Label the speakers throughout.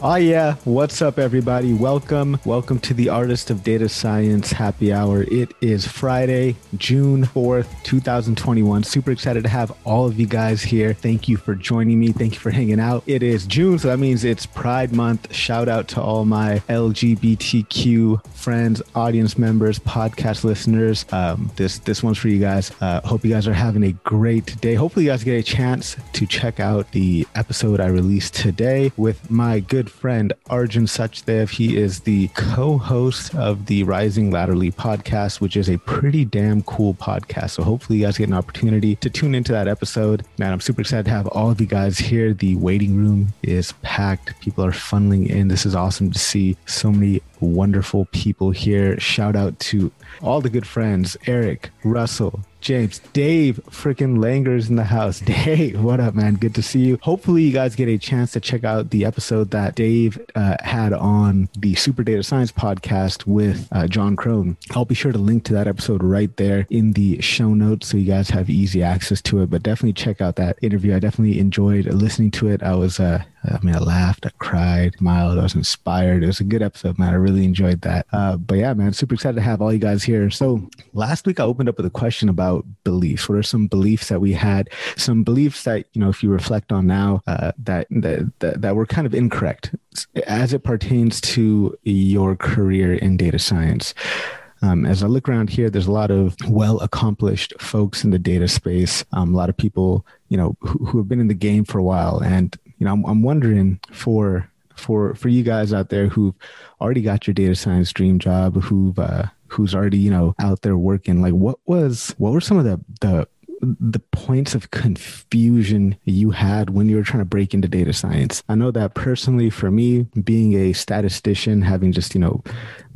Speaker 1: Oh yeah, what's up everybody? Welcome. Welcome to the Artist of Data Science Happy Hour. It is Friday, June 4th, 2021. Super excited to have all of you guys here. Thank you for joining me. Thank you for hanging out. It is June, so that means it's Pride Month. Shout out to all my LGBTQ friends, audience members, podcast listeners. Um, this this one's for you guys. Uh, hope you guys are having a great day. Hopefully you guys get a chance to check out the episode I released today with my good friend Arjun Sachdev. He is the co-host of the Rising Laterally podcast, which is a pretty damn cool podcast. So hopefully you guys get an opportunity to tune into that episode. Man, I'm super excited to have all of you guys here. The waiting room is packed. People are funneling in. This is awesome to see so many wonderful people here. Shout out to all the good friends, Eric, Russell, James, Dave, freaking Langer's in the house. Dave, what up, man? Good to see you. Hopefully, you guys get a chance to check out the episode that Dave uh, had on the Super Data Science podcast with uh, Jon Krohn. I'll be sure to link to that episode right there in the show notes so you guys have easy access to it. But definitely check out that interview. I definitely enjoyed listening to it. I was uh, I mean, I laughed, I cried, smiled, I was inspired. It was a good episode, man. I really enjoyed that. Uh, but yeah, man, super excited to have all you guys here. So last week I opened up with a question about beliefs. What are some beliefs that we had? Some beliefs that you know, if you reflect on now, uh, that, that that that were kind of incorrect as it pertains to your career in data science. Um, as I look around here, there's a lot of well accomplished folks in the data space. Um, a lot of people, you know, who, who, have been in the game for a while, and you know, I'm, I'm wondering for for for you guys out there who've already got your data science dream job, who've uh, who's already you know out there working, like what was what were some of the the the points of confusion you had when you were trying to break into data science. I know that personally for me, being a statistician, having just, you know,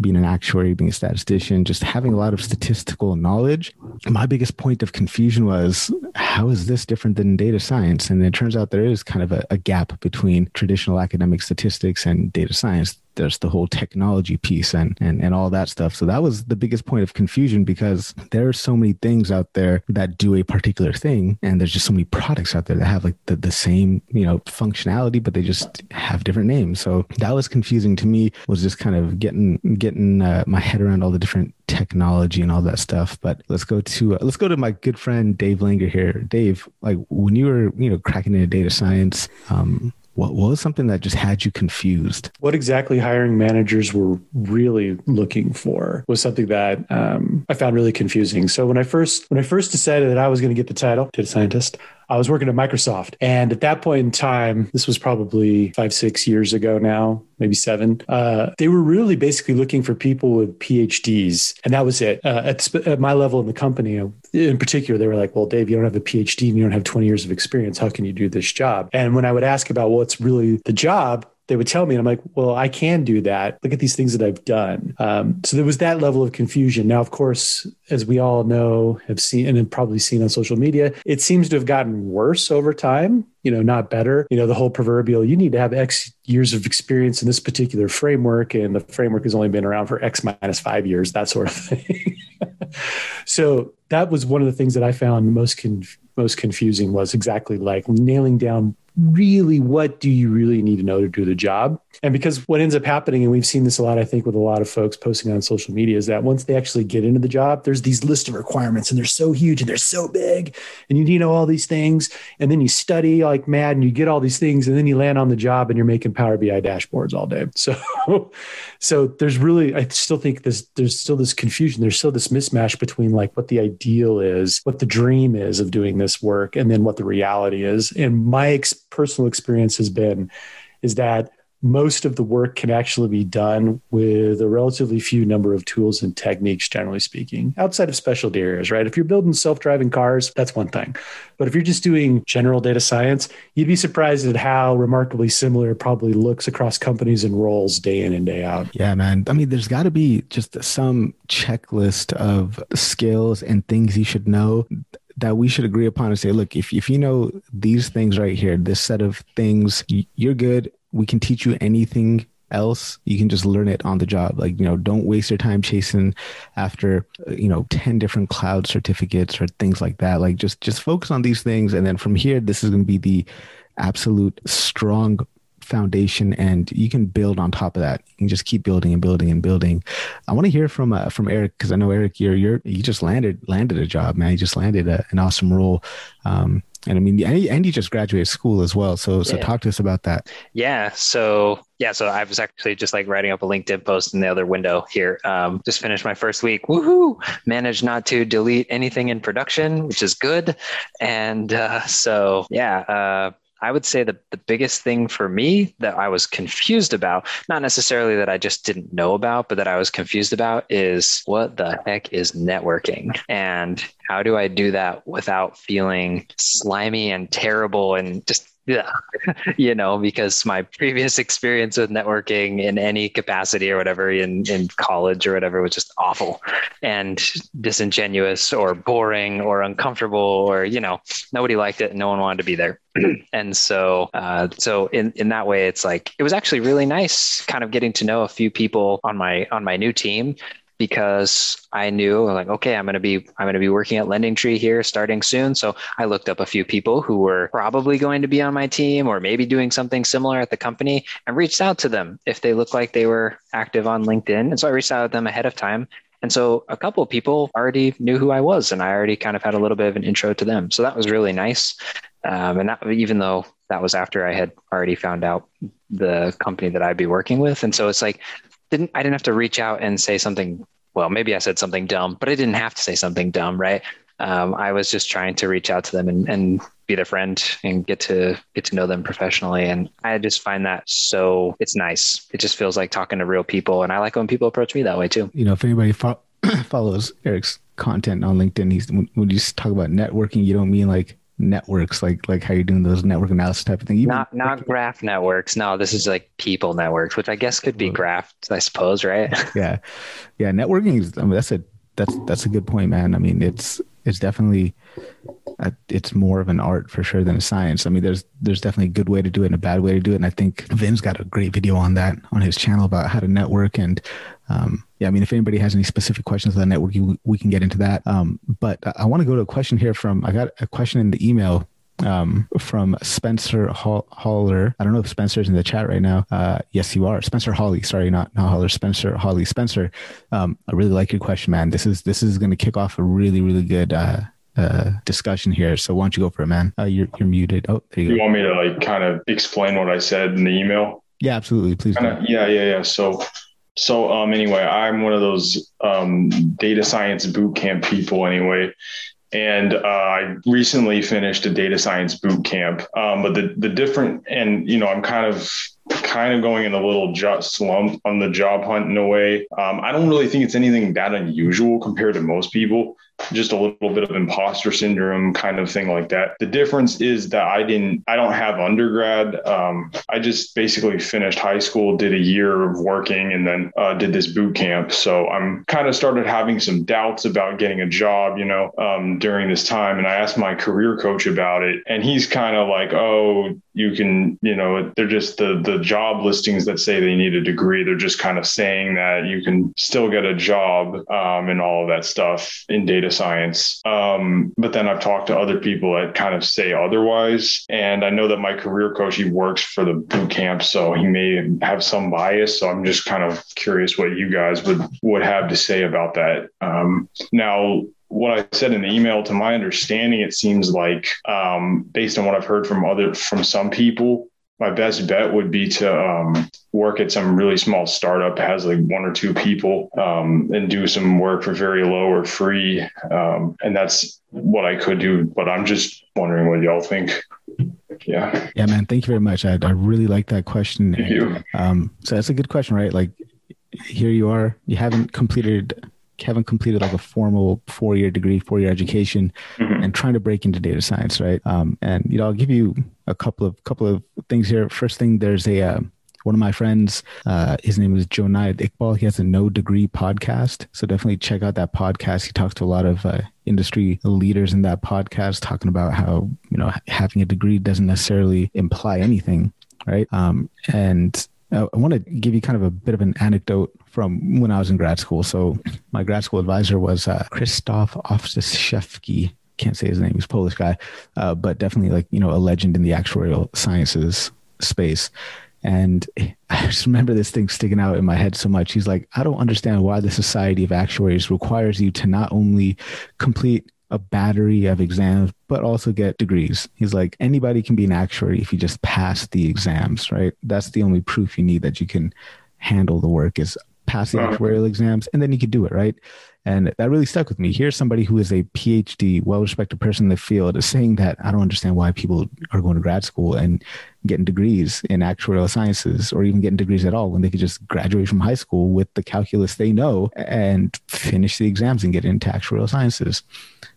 Speaker 1: being an actuary, being a statistician, just having a lot of statistical knowledge, my biggest point of confusion was how is this different than data science? And it turns out there is kind of a, a gap between traditional academic statistics and data science. There's the whole technology piece and, and and all that stuff. So that was the biggest point of confusion because there are so many things out there that do a particular thing and there's just so many products out there that have like the, the same you know functionality but they just have different names. So that was confusing to me was just kind of getting getting uh, my head around all the different technology and all that stuff but let's go to uh, let's go to my good friend dave langer here dave like when you were you know cracking into data science um what, what was something that just had you confused?
Speaker 2: What exactly hiring managers were really looking for was something that um, I found really confusing. So when I first when I first decided that I was going to get the title data scientist, I was working at Microsoft. And at that point in time, this was probably five, six years ago now, maybe seven, uh, they were really basically looking for people with PhDs. And that was it. Uh, at, at, my level in the company, in particular, they were like, well, Dave, you don't have a PhD and you don't have 20 years of experience. How can you do this job? And when I would ask about what's really the job, they would tell me, and I'm like, well, I can do that. Look at these things that I've done. Um, so there was that level of confusion. Now, of course, as we all know, have seen and have probably seen on social media, it seems to have gotten worse over time, you know, not better. You know, the whole proverbial, you need to have X years of experience in this particular framework, and the framework has only been around for X minus five years, that sort of thing. so that was one of the things that I found most conf- most confusing was exactly like nailing down really what do you really need to know to do the job? And because what ends up happening and we've seen this a lot i think with a lot of folks posting on social media is that once they actually get into the job there's these list of requirements and they're so huge and they're so big and you need to know all these things. And then you study like mad and you get all these things and then you land on the job and you're making power bi dashboards all day. So so there's really i still think this there's still this confusion. There's still this mismatch between like what the ideal is what the dream is of doing this work and then what the reality is. And my ex- personal experience has been is that most of the work can actually be done with a relatively few number of tools and techniques, generally speaking, outside of specialty areas, right? If you're building self driving cars, that's one thing. But if you're just doing general data science, you'd be surprised at how remarkably similar it probably looks across companies and roles day in and day out.
Speaker 1: Yeah, man. I mean, there's got to be just some checklist of skills and things you should know that we should agree upon and say, look, if, if you know these things right here, this set of things, you're good. We can teach you anything else. You can just learn it on the job. Like you know don't waste your time chasing after uh, you know 10 different cloud certificates or things like that. Like just just focus on these things. And then from here this is going to be the absolute strong foundation and you can build on top of that. You can just keep building and building and building. I want to hear from uh, from Eric because I know Eric, you're you're you just landed landed a job, man. You just landed a, an awesome role. Um, and I mean, and, and you just graduated school as well. So, so yeah. talk to us about that.
Speaker 3: Yeah. So, yeah. So I was actually just like writing up a LinkedIn post in the other window here. Um, just finished my first week. Woohoo! Managed not to delete anything in production, which is good. And uh, so, yeah. Uh, I would say the, the biggest thing for me that I was confused about, not necessarily that I just didn't know about, but that I was confused about is what the heck is networking? And how do I do that without feeling slimy and terrible and just yeah. You know because my previous experience with networking in any capacity or whatever in, in college or whatever was just awful and disingenuous or boring or uncomfortable or you know nobody liked it and no one wanted to be there. And so uh, so in in that way it's like it was actually really nice kind of getting to know a few people on my on my new team because I knew like, okay, I'm going to be, I'm going to be working at Lending Tree here starting soon. So I looked up a few people who were probably going to be on my team or maybe doing something similar at the company and reached out to them if they looked like they were active on LinkedIn. And so I reached out to them ahead of time. And so a couple of people already knew who I was and I already kind of had a little bit of an intro to them. So that was really nice. Um, and that, even though that was after I had already found out the company that I'd be working with. And so it's like didn't I didn't have to reach out and say something. Well, maybe I said something dumb, but I didn't have to say something dumb, right? Um, I was just trying to reach out to them and, and be their friend and get to get to know them professionally. And I just find that so it's nice. It just feels like talking to real people, and I like when people approach me that way too.
Speaker 1: You know, if anybody fo- follows Eric's content on LinkedIn, he's when, you talk about networking, you don't mean like networks, like like how you're doing those network analysis type of thing.
Speaker 3: Even not not graph networks. No, this is like people networks, which I guess could be graph, I suppose, right?
Speaker 1: yeah, yeah. Networking is. I mean, that's a that's that's a good point, man. I mean, it's it's definitely uh, it's more of an art for sure than a science. I mean, there's there's definitely a good way to do it and a bad way to do it. And I think Vin's got a great video on that on his channel about how to network. And um, yeah, I mean, if anybody has any specific questions on the networking, we can get into that. Um, but I want to go to a question here from I got a question in the email um, from Spencer Haller. I don't know if Spencer's in the chat right now. Uh, yes, you are. Spencer Hawley. Sorry, not not Haller. Spencer Hawley. Spencer, um, I really like your question, man. This is this is going to kick off a really really good uh, uh, discussion here. So why don't you go for it, man? Uh, you're you're muted. Oh, there you,
Speaker 4: you
Speaker 1: go.
Speaker 4: want me to like kind of explain what I said in the email?
Speaker 1: Yeah, absolutely. Please.
Speaker 4: Kinda, yeah, yeah, yeah. So, so um, anyway, I'm one of those um, data science boot camp people. Anyway, and uh, I recently finished a data science boot camp. Um, but the the different and you know I'm kind of kind of going in a little slump on the job hunt in a way. Um, I don't really think it's anything that unusual compared to most people just a little bit of imposter syndrome kind of thing like that. The difference is that I didn't, I don't have undergrad. Um, I just basically finished high school, did a year of working, and then uh, did this boot camp. So I'm kind of started having some doubts about getting a job, you know, um, during this time. And I asked my career coach about it, and he's kind of like, oh, you can, you know, they're just the the job listings that say they need a degree. They're just kind of saying that you can still get a job um, and all of that stuff in data science. Um, but then I've talked to other people that kind of say otherwise. And I know that my career coach, he works for the boot camp, so he may have some bias. So I'm just kind of curious what you guys would, would have to say about that. Um, now, what I said in the email, to my understanding, it seems like um, based on what I've heard from other from some people, my best bet would be to um, work at some really small startup that has like one or two people um, and do some work for very low or free. Um, and that's what I could do. But I'm just wondering what y'all think. Yeah.
Speaker 1: Yeah, man. Thank you very much. I, I really like that question.
Speaker 4: Thank you.
Speaker 1: Um, so that's a good question, right? Like here you are, you haven't completed haven't completed like a formal four year degree, four year education, mm-hmm. and trying to break into data science, right? Um, and you know, I'll give you a couple of couple of things here. First thing, there's a uh, one of my friends, uh, his name is Jonaed Iqbal. He has a no degree podcast. So definitely check out that podcast. He talks to a lot of uh, industry leaders in that podcast, talking about how, you know, having a degree doesn't necessarily imply anything. Right. Um, and I want to give you kind of a bit of an anecdote from when I was in grad school. So my grad school advisor was uh, Krzysztof. Can't say his name. He's a Polish guy, uh, but definitely like you know a legend in the actuarial sciences space. And I just remember this thing sticking out in my head so much. He's like, I don't understand why the Society of Actuaries requires you to not only complete a battery of exams, but also get degrees. He's like, anybody can be an actuary if you just pass the exams, right? That's the only proof you need that you can handle the work is pass the uh-huh. actuarial exams, and then you can do it, right? And that really stuck with me. Here's somebody who is a PhD, well respected person in the field is saying that I don't understand why people are going to grad school and getting degrees in actuarial sciences or even getting degrees at all when they could just graduate from high school with the calculus they know and finish the exams and get into actuarial sciences.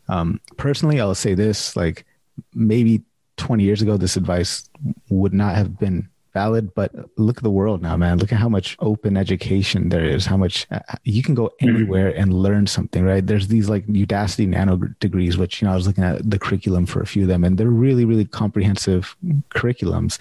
Speaker 1: Um, personally, I'll say this like maybe 20 years ago, this advice would not have been valid, but look at the world now, man. Look at how much open education there is, how much uh, you can go mm-hmm. anywhere and learn something, right? There's these like Udacity nano degrees, which, you know, I was looking at the curriculum for a few of them and they're really, really comprehensive curriculums.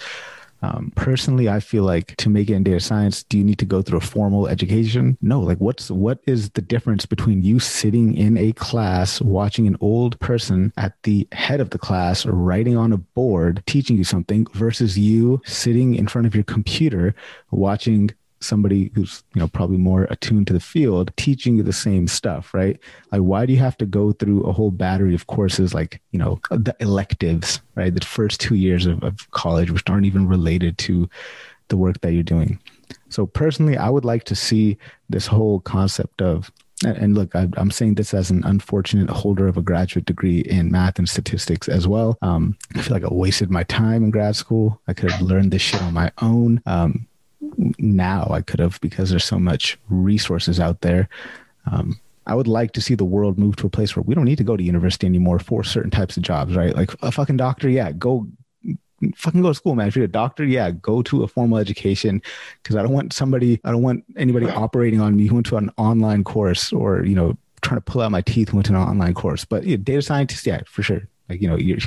Speaker 1: Um, personally, I feel like to make it in data science, do you need to go through a formal education? No. Like, what's what is the difference between you sitting in a class watching an old person at the head of the class writing on a board teaching you something versus you sitting in front of your computer watching somebody who's you know probably more attuned to the field teaching you the same stuff right like why do you have to go through a whole battery of courses like you know the electives right the first two years of, of college which aren't even related to the work that you're doing so personally i would like to see this whole concept of and look, I'm saying this as an unfortunate holder of a graduate degree in math and statistics as well. Um, I feel like I wasted my time in grad school. I could have learned this shit on my own. Um, now I could have because there's so much resources out there. Um, I would like to see the world move to a place where we don't need to go to university anymore for certain types of jobs, right? Like a fucking doctor, yeah, go fucking go to school, man. If you're a doctor, yeah, go to a formal education because I don't want somebody, I don't want anybody operating on me who went to an online course or, you know, trying to pull out my teeth went to an online course. But yeah, data scientist, yeah, for sure. Like, you know, you're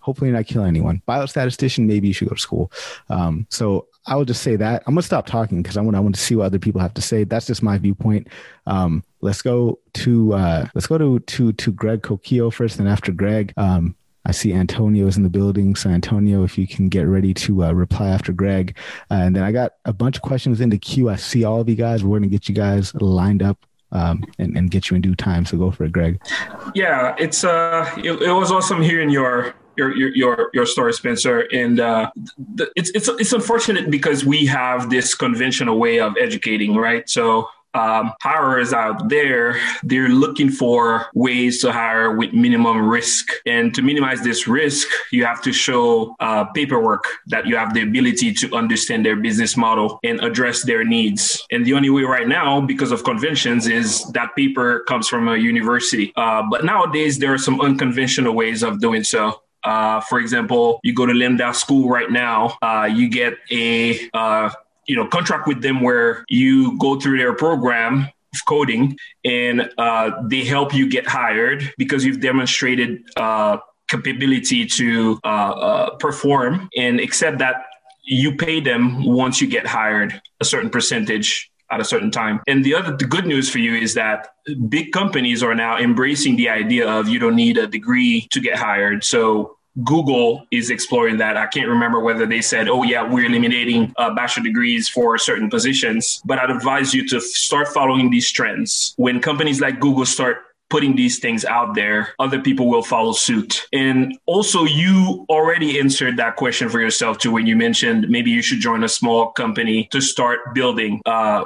Speaker 1: hopefully not killing anyone. Biostatistician, maybe you should go to school. Um, so I will just say that I'm gonna stop talking because I want I want to see what other people have to say. That's just my viewpoint. Um, let's go to uh, let's go to to to Greg Coquillo first, and after Greg, um, I see Antonio is in the building. So Antonio, if you can get ready to uh, reply after Greg, uh, and then I got a bunch of questions in the queue. I see all of you guys. We're gonna get you guys lined up um, and, and, get you in due time. So go for it, Greg.
Speaker 5: Yeah, it's uh, it, it was awesome hearing your your your your story, Spencer. And uh, the, it's it's it's unfortunate because we have this conventional way of educating, right? So um, hirers out there, they're looking for ways to hire with minimum risk. And to minimize this risk, you have to show uh, paperwork that you have the ability to understand their business model and address their needs. And the only way right now, because of conventions, is that paper comes from a university. Uh, but nowadays, there are some unconventional ways of doing so. Uh, for example, you go to Lambda School right now, uh, you get a uh, you know contract with them where you go through their program of coding and uh, they help you get hired because you've demonstrated uh, capability to perform and accept that you pay them once you get hired a certain percentage at a certain time. And the other the good news for you is that big companies are now embracing the idea of you don't need a degree to get hired. So Google is exploring that. I can't remember whether they said, oh, yeah, we're eliminating uh, bachelor degrees for certain positions, but I'd advise you to start following these trends. When companies like Google start putting these things out there, other people will follow suit. And also, you already answered that question for yourself too when you mentioned maybe you should join a small company to start building. Uh,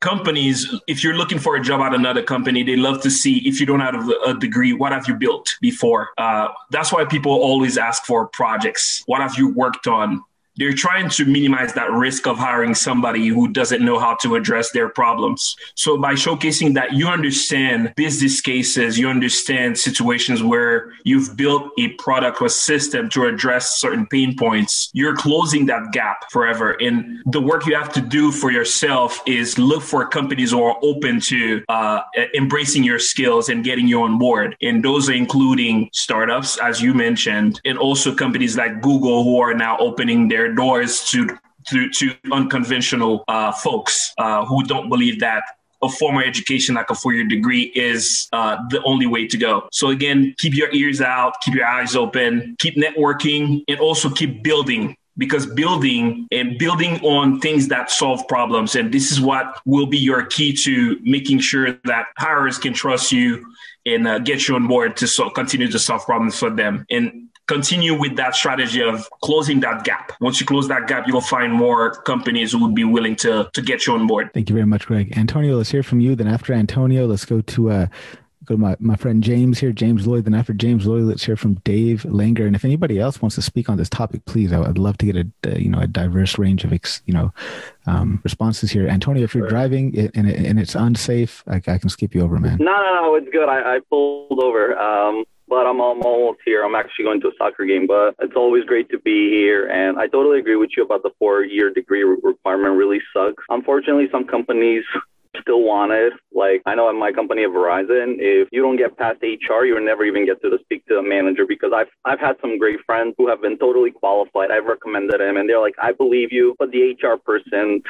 Speaker 5: companies, if you're looking for a job at another company, they love to see if you don't have a degree, what have you built before? Uh, that's why people always ask for projects. What have you worked on? They're trying to minimize that risk of hiring somebody who doesn't know how to address their problems. So by showcasing that you understand business cases, you understand situations where you've built a product or system to address certain pain points, you're closing that gap forever. And the work you have to do for yourself is look for companies who are open to uh, embracing your skills and getting you on board. And those are including startups, as you mentioned, and also companies like Google who are now opening their their doors to to, to unconventional uh, folks uh, who don't believe that a formal education like a four-year degree is uh, the only way to go. So again, keep your ears out, keep your eyes open, keep networking, and also keep building because building and building on things that solve problems and this is what will be your key to making sure that hirers can trust you and uh, get you on board to so continue to solve problems for them and continue with that strategy of closing that gap once you close that gap you'll find more companies who would be willing to to get you on board
Speaker 1: thank you very much greg antonio let's hear from you then after antonio let's go to uh go to my, my friend James here, James Lloyd. Then after James Lloyd, let's hear from Dave Langer. And if anybody else wants to speak on this topic, please, I would love to get a, a you know a diverse range of ex, you know um, responses here. Antonio, if you're sure. driving and, and it's unsafe, I, I, can skip you over, man.
Speaker 6: No, no, no, it's good. I, I pulled over. Um, but I'm, I'm almost here. I'm actually going to a soccer game, but it's always great to be here. And I totally agree with you about the four year degree requirement really sucks. Unfortunately, some companies still want it. Like I know at my company at Verizon, if you don't get past HR, you'll never even get to speak to a manager because I've I've had some great friends who have been totally qualified. I've recommended them and they're like, I believe you, but the HR person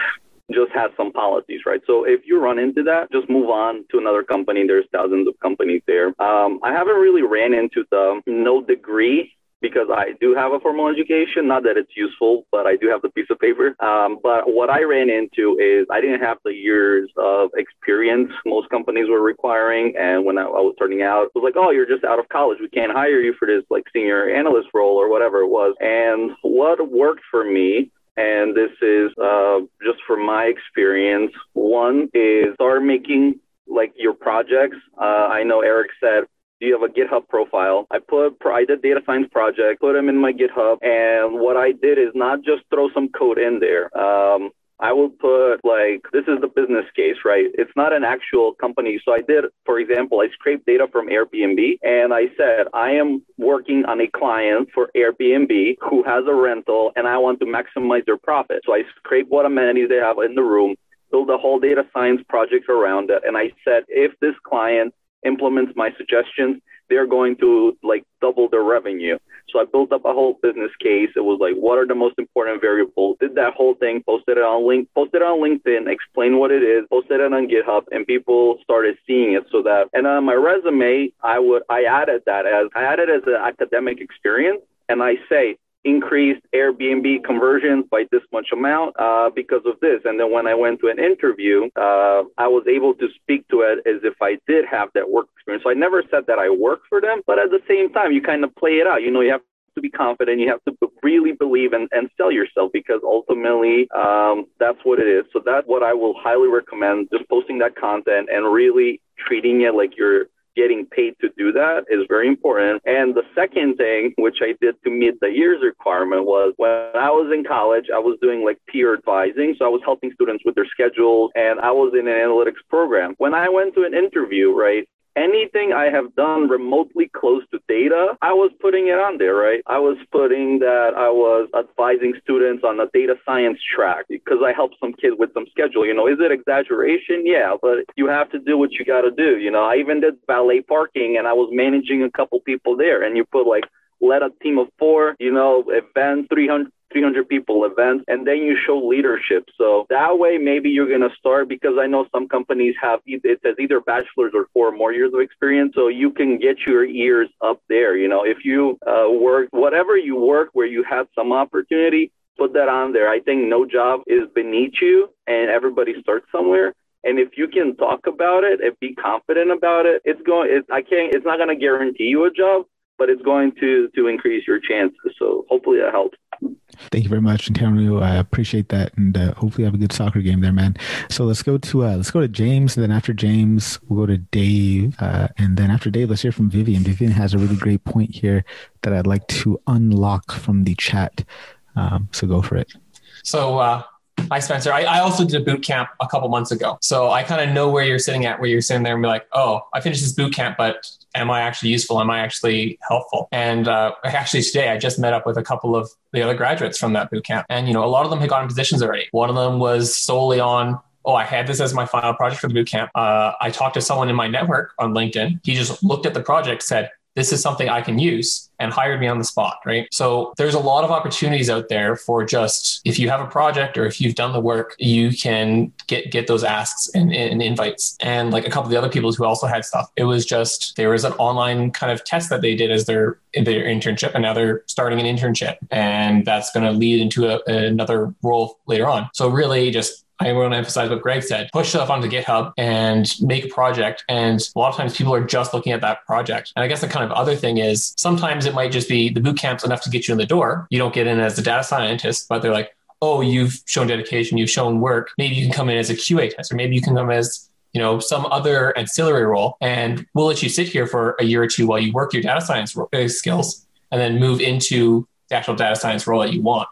Speaker 6: just has some policies, right? So if you run into that, just move on to another company. There's thousands of companies there. Um, I haven't really ran into the no degree because I do have a formal education. Not that it's useful, but I do have the piece of paper. Um, but what I ran into is I didn't have the years of experience most companies were requiring. And when I, I was starting out, it was like, oh, you're just out of college. We can't hire you for this like senior analyst role or whatever it was. And what worked for me and this is uh, just from my experience. One is start making like your projects. Uh, I know Eric said do you have a GitHub profile? I put, I did data science project, put them in my GitHub. And what I did is not just throw some code in there. Um, I will put like, this is the business case, right? It's not an actual company. So I did, for example, I scraped data from Airbnb and I said, I am working on a client for Airbnb who has a rental and I want to maximize their profit. So I scraped what amenities they have in the room, build a whole data science project around it. And I said, if this client implements my suggestions, they're going to like double their revenue. So I built up a whole business case. It was like, what are the most important variables? Did that whole thing, posted it on link, posted it on LinkedIn, explained what it is, posted it on GitHub, and people started seeing it. So that, and on my resume, I would, I added that as, I added as an academic experience, and I say, increased Airbnb conversions by this much amount uh, because of this. And then when I went to an interview, uh, I was able to speak to it as if I did have that work experience. So I never said that I work for them, but at the same time, you kind of play it out. You know, you have to be confident. You have to really believe and, and sell yourself because ultimately um, that's what it is. So that's what I will highly recommend just posting that content and really treating it like you're getting paid to do that is very important. And the second thing, which I did to meet the years requirement, was when I was in college, I was doing like peer advising. So I was helping students with their schedules and I was in an analytics program. When I went to an interview, right, anything I have done remotely close to data, I was putting it on there, right? I was putting that I was advising students on a data science track because I helped some kid with some schedule. You know, is it exaggeration? Yeah, but you have to do what you got to do. You know, I even did valet parking and I was managing a couple people there and you put like, let a team of four, you know, events, 300, 300 people events, and then you show leadership. So that way, maybe you're going to start because I know some companies have it says either bachelor's or four more years of experience. So you can get your ears up there. You know, if you uh, work, whatever you work where you have some opportunity, put that on there. I think no job is beneath you, and everybody starts somewhere. And if you can talk about it and be confident about it, it's going. It, I can't. It's not going to guarantee you a job, but it's going to to increase your chances. So hopefully that helps.
Speaker 1: Thank you very much, Antonio. I appreciate that, and uh, hopefully have a good soccer game there, man. So let's go to uh, let's go to James, and then after James, we'll go to Dave, uh, and then after Dave, let's hear from Vivian. Vivian has a really great point here that I'd like to unlock from the chat. Um, so go for it.
Speaker 7: So uh, Hi, Spencer. I, I, also did a boot camp a couple months ago. So I kind of know where you're sitting at, where you're sitting there and be like, oh, I finished this boot camp, but am I actually useful? Am I actually helpful? And uh, actually today I just met up with a couple of the other graduates from that boot camp. And, you know, a lot of them had gotten positions already. One of them was solely on oh, I had this as my final project for the boot camp. Uh, I talked to someone in my network on LinkedIn. He just looked at the project, said, this is something I can use and hired me on the spot, right? So there's a lot of opportunities out there for just if you have a project or if you've done the work, you can get get those asks and, and invites. And like a couple of the other people who also had stuff, it was just there was an online kind of test that they did as their their internship, and now they're starting an internship, and that's going to lead into a, another role later on. So really, just I want to emphasize what Greg said. Push stuff onto GitHub and make a project. And a lot of times people are just looking at that project. And I guess the kind of other thing is sometimes it might just be the boot camp's enough to get you in the door. You don't get in as a data scientist, but they're like, oh, you've shown dedication, you've shown work. Maybe you can come in as a QA tester. Maybe you can come as you know some other ancillary role and we'll let you sit here for a year or two while you work your data science uh, skills and then move into the actual data science role that you want.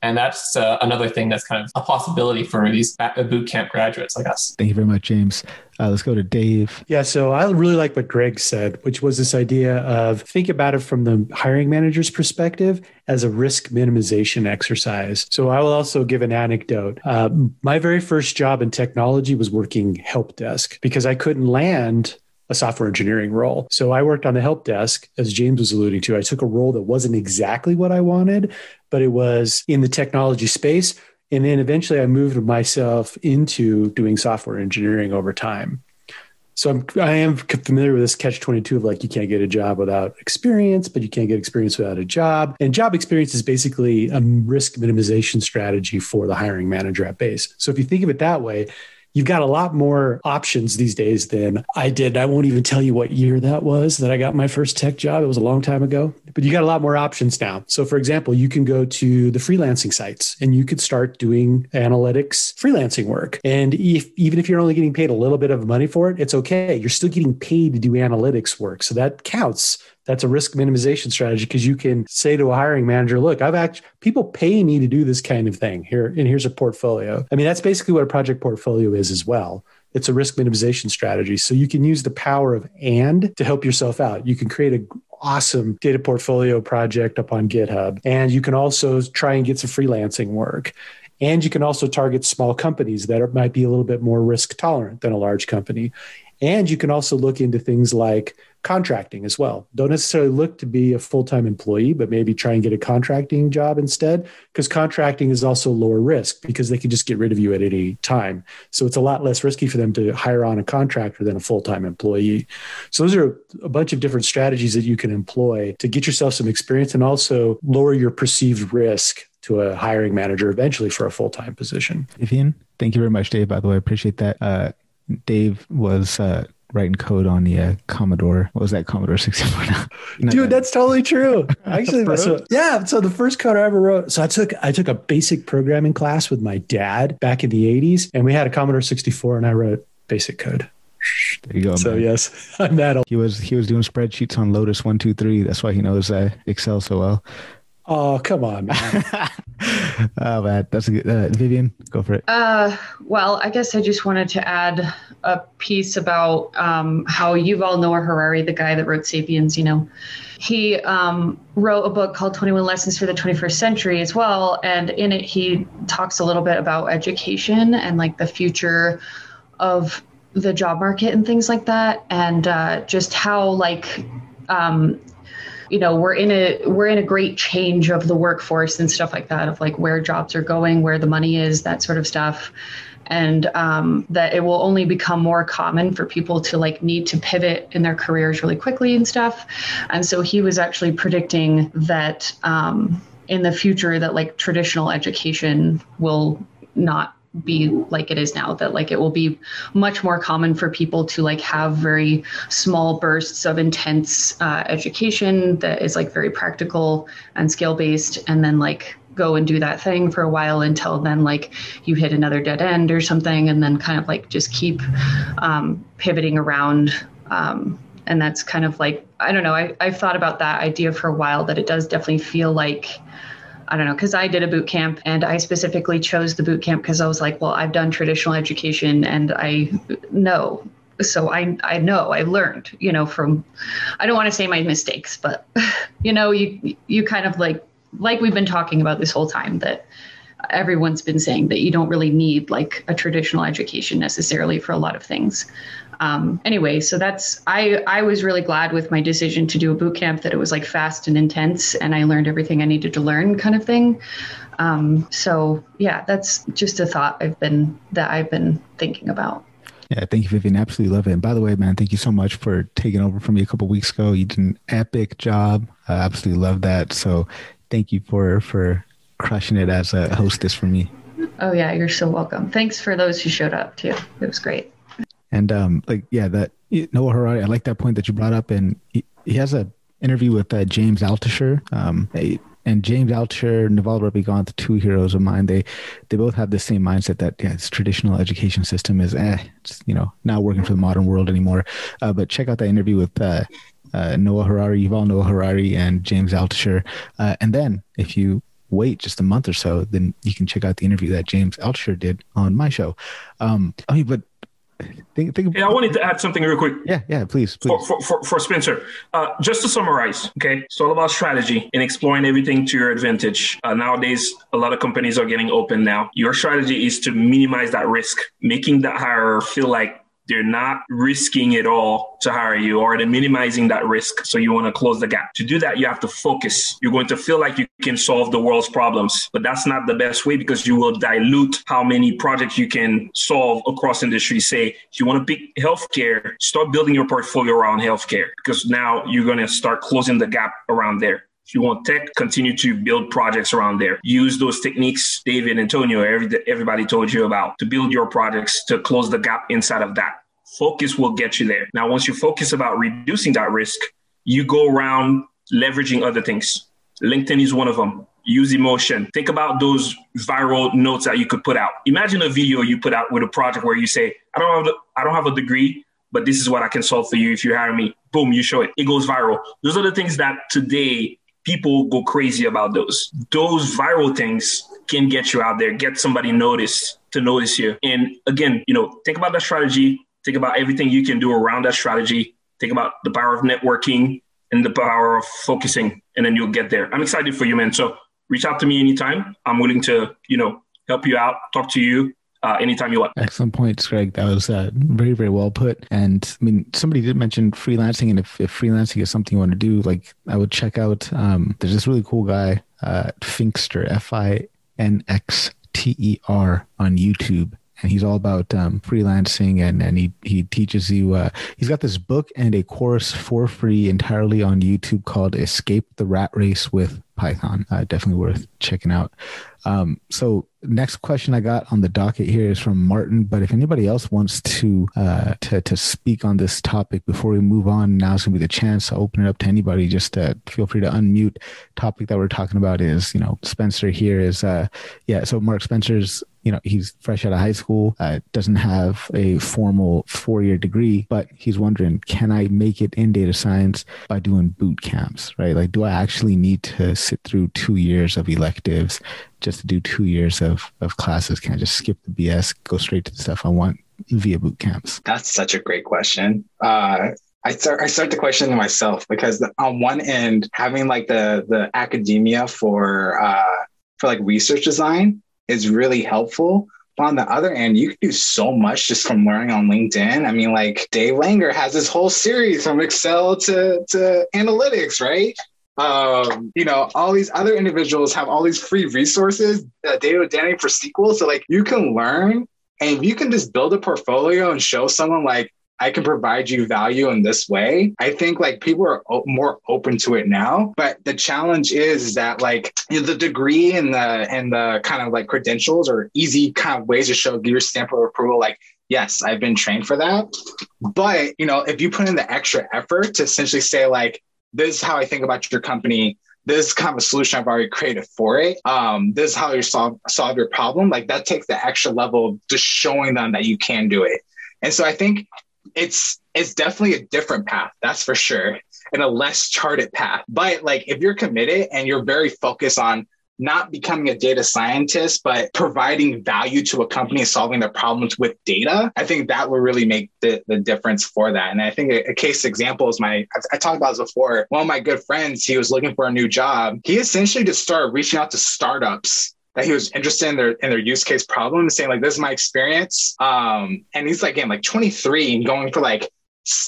Speaker 7: And that's uh, another thing that's kind of a possibility for these boot camp graduates like us.
Speaker 1: Thank you very much, James. Uh, let's go to Dave.
Speaker 2: Yeah, so I really like what Greg said, which was this idea of think about it from the hiring manager's perspective as a risk minimization exercise. So I will also give an anecdote. Uh, my very first job in technology was working help desk because I couldn't land a software engineering role. So I worked on the help desk, as James was alluding to. I took a role that wasn't exactly what I wanted, but it was in the technology space. And then eventually I moved myself into doing software engineering over time. So I'm, I am familiar with this catch 22 of like, you can't get a job without experience, but you can't get experience without a job. And job experience is basically a risk minimization strategy for the hiring manager at base. So if you think of it that way, you've got a lot more options these days than I did. I won't even tell you what year that was that I got my first tech job. It was a long time ago, but you got a lot more options now. So, for example, you can go to the freelancing sites and you could start doing analytics freelancing work. And if, even if you're only getting paid a little bit of money for it, it's okay. You're still getting paid to do analytics work. So that counts that's a risk minimization strategy because you can say to a hiring manager, look, I've actually people pay me to do this kind of thing here, and here's a portfolio. I mean, that's basically what a project portfolio is as well. It's a risk minimization strategy. So you can use the power of and to help yourself out. You can create a awesome data portfolio project up on GitHub. And you can also try and get some freelancing work. And you can also target small companies that are, might be a little bit more risk tolerant than a large company. And you can also look into things like contracting as well. Don't necessarily look to be a full time employee, but maybe try and get a contracting job instead, because contracting is also lower risk because they can just get rid of you at any time. So it's a lot less risky for them to hire on a contractor than a full time employee. So those are a bunch of different strategies that you can employ to get yourself some experience and also lower your perceived risk to a hiring manager eventually for a full time position.
Speaker 1: Vivian, thank you very much, Dave. By the way, I appreciate that. Uh, Dave was uh, writing code on the uh, Commodore. What was that Commodore 64 now?
Speaker 2: Dude, that's totally true. Actually, so, yeah. So the first code I ever wrote. So I took I took a basic programming class with my dad back in the 80s, and we had a Commodore 64, and I wrote basic code.
Speaker 1: There you go.
Speaker 2: So man. yes, I'm that old.
Speaker 1: He was he was doing spreadsheets on Lotus one two three. That's why he knows uh, Excel so well.
Speaker 2: Oh, come on, man.
Speaker 1: oh, man. That's a good. Uh, Vivian, go for it.
Speaker 8: Uh, well, I guess I just wanted to add a piece about um, how Yuval Noah Harari, the guy that wrote Sapiens, you know, he um, wrote a book called 21 Lessons for the 21st Century as well. And in it, he talks a little bit about education and like the future of the job market and things like that. And uh, just how, like, um, you know we're in a we're in a great change of the workforce and stuff like that of like where jobs are going where the money is that sort of stuff. And um, that it will only become more common for people to like need to pivot in their careers really quickly and stuff. And so he was actually predicting that um, in the future that like traditional education will not be like it is now that like it will be much more common for people to like have very small bursts of intense uh, education that is like very practical and scale based and then like go and do that thing for a while until then like you hit another dead end or something and then kind of like just keep um, pivoting around um, and that's kind of like i don't know I, i've thought about that idea for a while that it does definitely feel like I don't know, because I did a boot camp and I specifically chose the boot camp because I was like, well, I've done traditional education and I know. So I I know I learned, you know, from I don't want to say my mistakes, but you know, you you kind of like like we've been talking about this whole time that everyone's been saying that you don't really need like a traditional education necessarily for a lot of things. Um, anyway, so that's I I was really glad with my decision to do a boot camp that it was like fast and intense, and I learned everything I needed to learn, kind of thing. Um, so yeah, that's just a thought I've been that I've been thinking about.
Speaker 1: Yeah, thank you, Vivian. Absolutely love it. And by the way, man, thank you so much for taking over from me a couple weeks ago. You did an epic job. I absolutely love that. So thank you for for crushing it as a hostess for me.
Speaker 8: Oh yeah, you're so welcome. Thanks for those who showed up too. It was great.
Speaker 1: And um, like yeah, that Noah Harari. I like that point that you brought up, and he, he has a interview with uh, James Altucher. Um, and James Altucher, Naval Ravikant, two heroes of mine, they they both have the same mindset that yeah, this traditional education system is eh, it's, you know, not working for the modern world anymore. Uh, but check out that interview with uh, uh, Noah Harari, Yuval Noah Harari, and James Altucher. Uh, and then if you wait just a month or so, then you can check out the interview that James Altucher did on my show. Um, I mean, but
Speaker 5: Think, think yeah, I wanted to add something real quick.
Speaker 1: Yeah, yeah, please, please.
Speaker 5: For, for, for, for Spencer, uh, just to summarize, okay, it's all about strategy and exploring everything to your advantage. Uh, nowadays, a lot of companies are getting open now. Your strategy is to minimize that risk, making that hire feel like they're not risking it all to hire you or they're minimizing that risk. So you want to close the gap. To do that, you have to focus. You're going to feel like you can solve the world's problems, but that's not the best way because you will dilute how many projects you can solve across industry. Say, if you want to pick healthcare, start building your portfolio around healthcare because now you're going to start closing the gap around there. You want tech, continue to build projects around there. Use those techniques David, Antonio, every, everybody told you about to build your projects to close the gap inside of that. Focus will get you there. Now, once you focus about reducing that risk, you go around leveraging other things. LinkedIn is one of them. Use emotion. Think about those viral notes that you could put out. Imagine a video you put out with a project where you say, I don't have, I don't have a degree, but this is what I can solve for you if you hire me. Boom, you show it. It goes viral. Those are the things that today people go crazy about those. Those viral things can get you out there, get somebody notice to notice you. And again, you know, think about that strategy, think about everything you can do around that strategy, think about the power of networking and the power of focusing, and then you'll get there. I'm excited for you, man. So reach out to me anytime. I'm willing to, you know, help you out, talk to you, uh, anytime you want.
Speaker 1: Excellent points, Greg. That was uh, very, very well put. And I mean, somebody did mention freelancing, and if, if freelancing is something you want to do, like I would check out. Um, there's this really cool guy, uh, Finxter, F I N X T E R, on YouTube. And he's all about um, freelancing, and, and he he teaches you. Uh, he's got this book and a course for free entirely on YouTube called "Escape the Rat Race with Python." Uh, definitely worth checking out. Um, so next question I got on the docket here is from Martin. But if anybody else wants to uh, to to speak on this topic before we move on, now's gonna be the chance to open it up to anybody. Just uh, feel free to unmute. Topic that we're talking about is you know Spencer here is uh yeah. So Mark Spencer's you know he's fresh out of high school uh, doesn't have a formal four-year degree but he's wondering can i make it in data science by doing boot camps right like do i actually need to sit through two years of electives just to do two years of, of classes? Can I just skip the BS, go straight to the stuff I want via boot camps?
Speaker 9: That's such a great question. Uh, I start I start to question myself because on one end, having like the the academia for uh, for like research design is really helpful. But on the other end, you can do so much just from learning on LinkedIn. I mean, like Dave Langer has this whole series from Excel to to analytics, right? um, you know, all these other individuals have all these free resources, uh, data Danny for SQL. So like you can learn and you can just build a portfolio and show someone like, I can provide you value in this way. I think like people are o- more open to it now, but the challenge is that like you know, the degree and the and the kind of like credentials or easy kind of ways to show your stamp of approval. Like yes, I've been trained for that, but you know if you put in the extra effort to essentially say like this is how I think about your company. This is kind of a solution I've already created for it. Um, this is how you solve solve your problem. Like that takes the extra level of just showing them that you can do it. And so I think it's it's definitely a different path, that's for sure, and a less charted path. But like if you're committed and you're very focused on not becoming a data scientist, but providing value to a company solving their problems with data, I think that will really make the, the difference for that. And I think a, a case example is my, I, I talked about this before. One of my good friends, he was looking for a new job. He essentially just started reaching out to startups that he was interested in their in their use case problem, saying like, "This is my experience." Um, and he's like, again, like 23 and going for like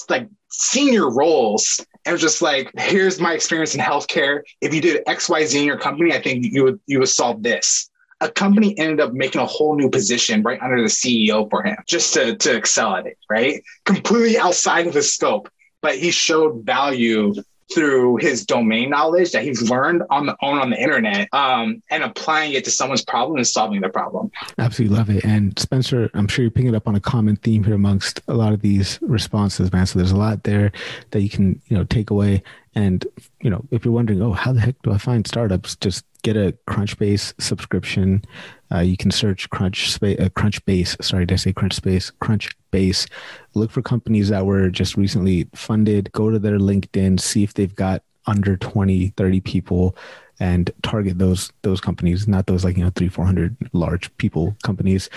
Speaker 9: like senior roles and just like, here's my experience in healthcare. If you did X, Y, Z in your company, I think you would you would solve this. A company ended up making a whole new position right under the CEO for him just to, to excel at it, right? Completely outside of his scope. But he showed value through his domain knowledge that he's learned on the own on the internet um, and applying it to someone's problem and solving the problem.
Speaker 1: Absolutely love it. And Spencer, I'm sure you're picking up on a common theme here amongst a lot of these responses, man. So there's a lot there that you can, you know, take away. And, you know, if you're wondering, oh, how the heck do I find startups? Just get a Crunchbase subscription. Uh, you can search Crunch uh, Crunchbase. Sorry, did I say Crunchbase? Crunchbase. Look for companies that were just recently funded. Go to their LinkedIn, see if they've got under 20, 30 people and target those those companies, not those like you know three four hundred large people companies.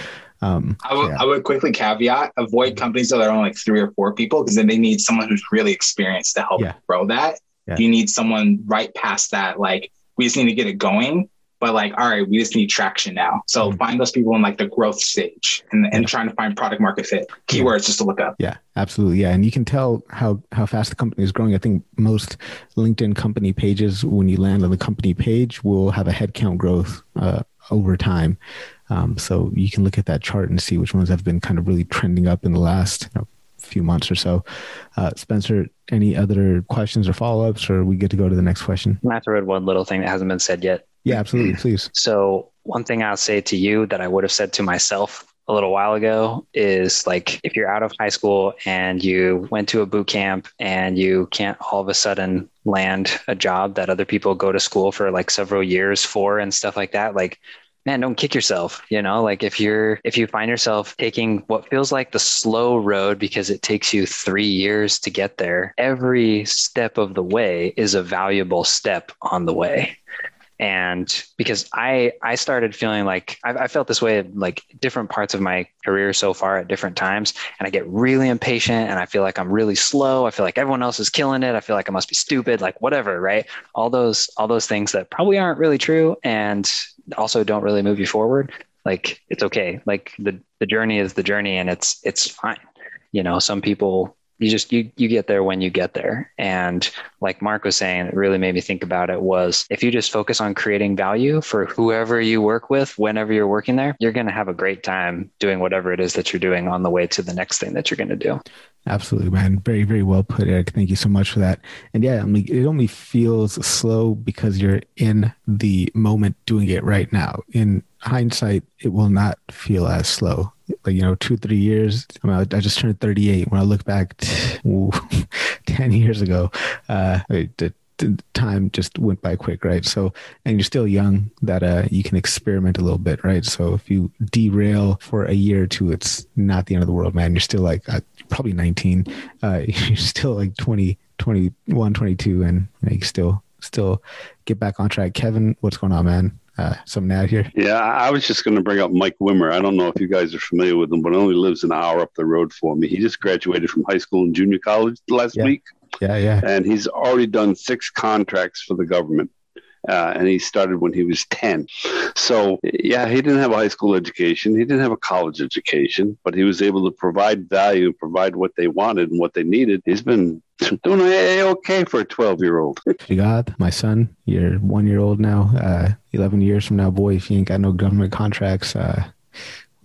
Speaker 1: Um,
Speaker 9: I, would, yeah. I would quickly caveat: avoid companies that are only like three or four people because then they need someone who's really experienced to help yeah. grow that. Yeah. You need someone right past that, like we just need to get it going. But like, all right, we just need traction now. So mm-hmm. find those people in like the growth stage and, and trying to find product market fit. Keywords just to look up.
Speaker 1: Yeah, absolutely. Yeah. And you can tell how how fast the company is growing. I think most LinkedIn company pages, when you land on the company page, will have a headcount growth uh, over time. Um, so you can look at that chart and see which ones have been kind of really trending up in the last you know, few months or so. Uh, Spencer, any other questions or follow ups, or we get to go to the next question?
Speaker 3: I have to read one little thing that hasn't been said yet.
Speaker 1: Yeah, absolutely. Please.
Speaker 3: So, one thing I'll say to you that I would have said to myself a little while ago is like if you're out of high school and you went to a boot camp and you can't all of a sudden land a job that other people go to school for like several years for and stuff like that, like man don't kick yourself you know? Like if you're if you find yourself taking what feels like the slow road because it takes you 3 years to get there every step of the way is a valuable step on the way. And because i i started feeling like I, I, felt this way like different parts of my career so far at different times and i get really impatient and i feel like i'm really slow. I feel like everyone else is killing it. I feel like i must be stupid like whatever right? All those all those things that probably aren't really true and also don't really move you forward like it's okay. Like the the journey is the journey and it's it's fine. You know some people you just you you get there when you get there. And like mark was saying it really made me think about it was if you just focus on creating value for whoever you work with whenever you're working there you're going to have a great time doing whatever it is that you're doing on the way to the next thing that you're going to do
Speaker 1: absolutely man. Very very well put eric. Thank you so much for that. And yeah i mean it only feels slow because you're in the moment doing it right now. In hindsight it will not feel as slow. Like you know two three years I, mean, I just turned 38 when i look back t- ooh, 10 years ago uh the, the time just went by quick right so and you're still young that uh you can experiment a little bit right so if you derail for a year or two it's not the end of the world man you're still like uh, probably 19 uh you're still like 20 21 22 and you, know, you still still get back on track kevin what's going on man uh, something out here?
Speaker 10: Yeah, I was just going to bring up Mike Wimmer. I don't know if you guys are familiar with him, but he only lives an hour up the road for me. He just graduated from high school and junior college last
Speaker 1: yeah.
Speaker 10: week.
Speaker 1: Yeah, yeah.
Speaker 10: And he's already done six contracts for the government. Uh, and he started when he was 10. So, yeah, he didn't have a high school education. He didn't have a college education, but he was able to provide value, provide what they wanted and what they needed. He's been doing okay for a 12 year old.
Speaker 1: God, my son, you're one year old now. Uh, 11 years from now, boy, if you ain't got no government contracts, uh,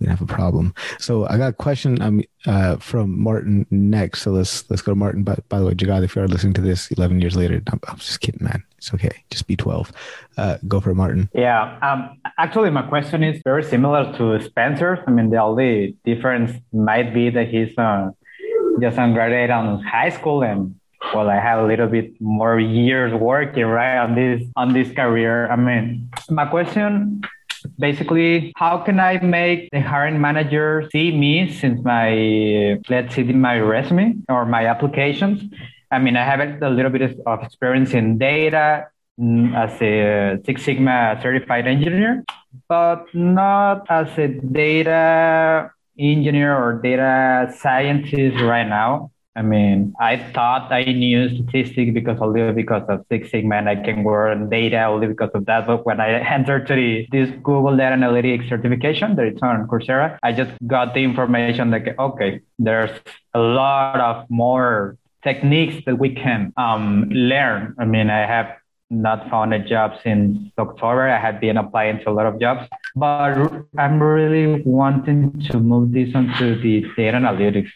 Speaker 1: we have a problem. So I got a question um, uh, from Martin next. So let's let's go to Martin. By, by the way, Jagad, if you are listening to this 11 years later, I'm, I'm just kidding, man. It's okay. Just be 12. Uh, go for Martin.
Speaker 11: Yeah. Um, actually, my question is very similar to Spencer's. I mean, the only difference might be that he's uh, just graduated on high school and well, I have a little bit more years working right on this on this career. I mean, my question basically how can i make the hiring manager see me since my let's see my resume or my applications i mean i have a little bit of experience in data mm, as a six sigma certified engineer but not as a data engineer or data scientist right now. I mean, I thought I knew statistics because only because of Six Sigma and I can work on data only because of that. But when I entered to the, this Google Data Analytics certification that it's on Coursera, I just got the information like, okay, there's a lot of more techniques that we can um, learn. I mean, I have not found a job since October. I have been applying to a lot of jobs, but I'm really wanting to move this onto the data analytics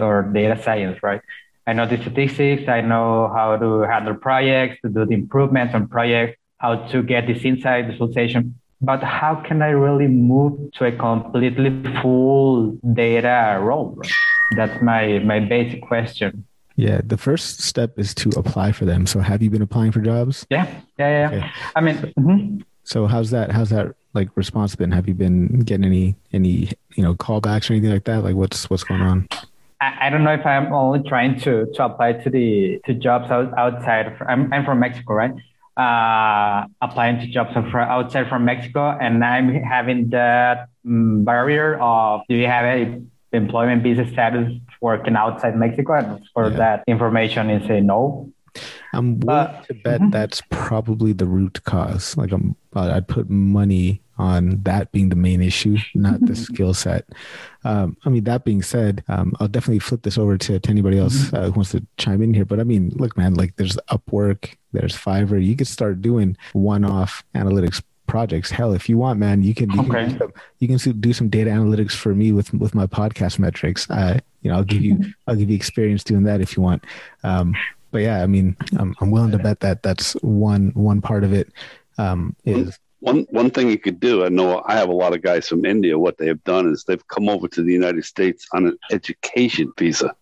Speaker 11: or data science, right? I know the statistics. I know how to handle projects, to do the improvements on projects, how to get this insight visualization. But how can I really move to a completely full data role? That's my my basic question.
Speaker 1: Yeah, the first step is to apply for them. So, have you been applying for jobs?
Speaker 11: Yeah, yeah, yeah. Okay. I mean, mm-hmm.
Speaker 1: so how's that? How's that like response been? Have you been getting any any you know callbacks or anything like that? Like, what's what's going on?
Speaker 11: I, I don't know if I'm only trying to to apply to the to jobs out, outside. Of, I'm I'm from Mexico, right? Uh, applying to jobs outside from Mexico, and I'm having that um, barrier of do you have a employment visa status working outside Mexico, and for yeah. that information is a no.
Speaker 1: I'm willing uh, to bet mm-hmm. that's probably the root cause. Like I'm, I'd put money on that being the main issue, not the skill set. Um, I mean, that being said, um, I'll definitely flip this over to, to anybody else mm-hmm. uh, who wants to chime in here. But I mean, look, man, like there's Upwork, there's Fiverr. You could start doing one-off analytics projects. Hell, if you want, man, you can you, okay. can, do some, you can do some data analytics for me with with my podcast metrics. I, you know, I'll give you I'll give you experience doing that if you want. Um, but yeah, I mean, I'm I'm willing to bet that that's one one part of it. Um, is
Speaker 10: one one thing you could do. I know I have a lot of guys from India. What they have done is they've come over to the United States on an education visa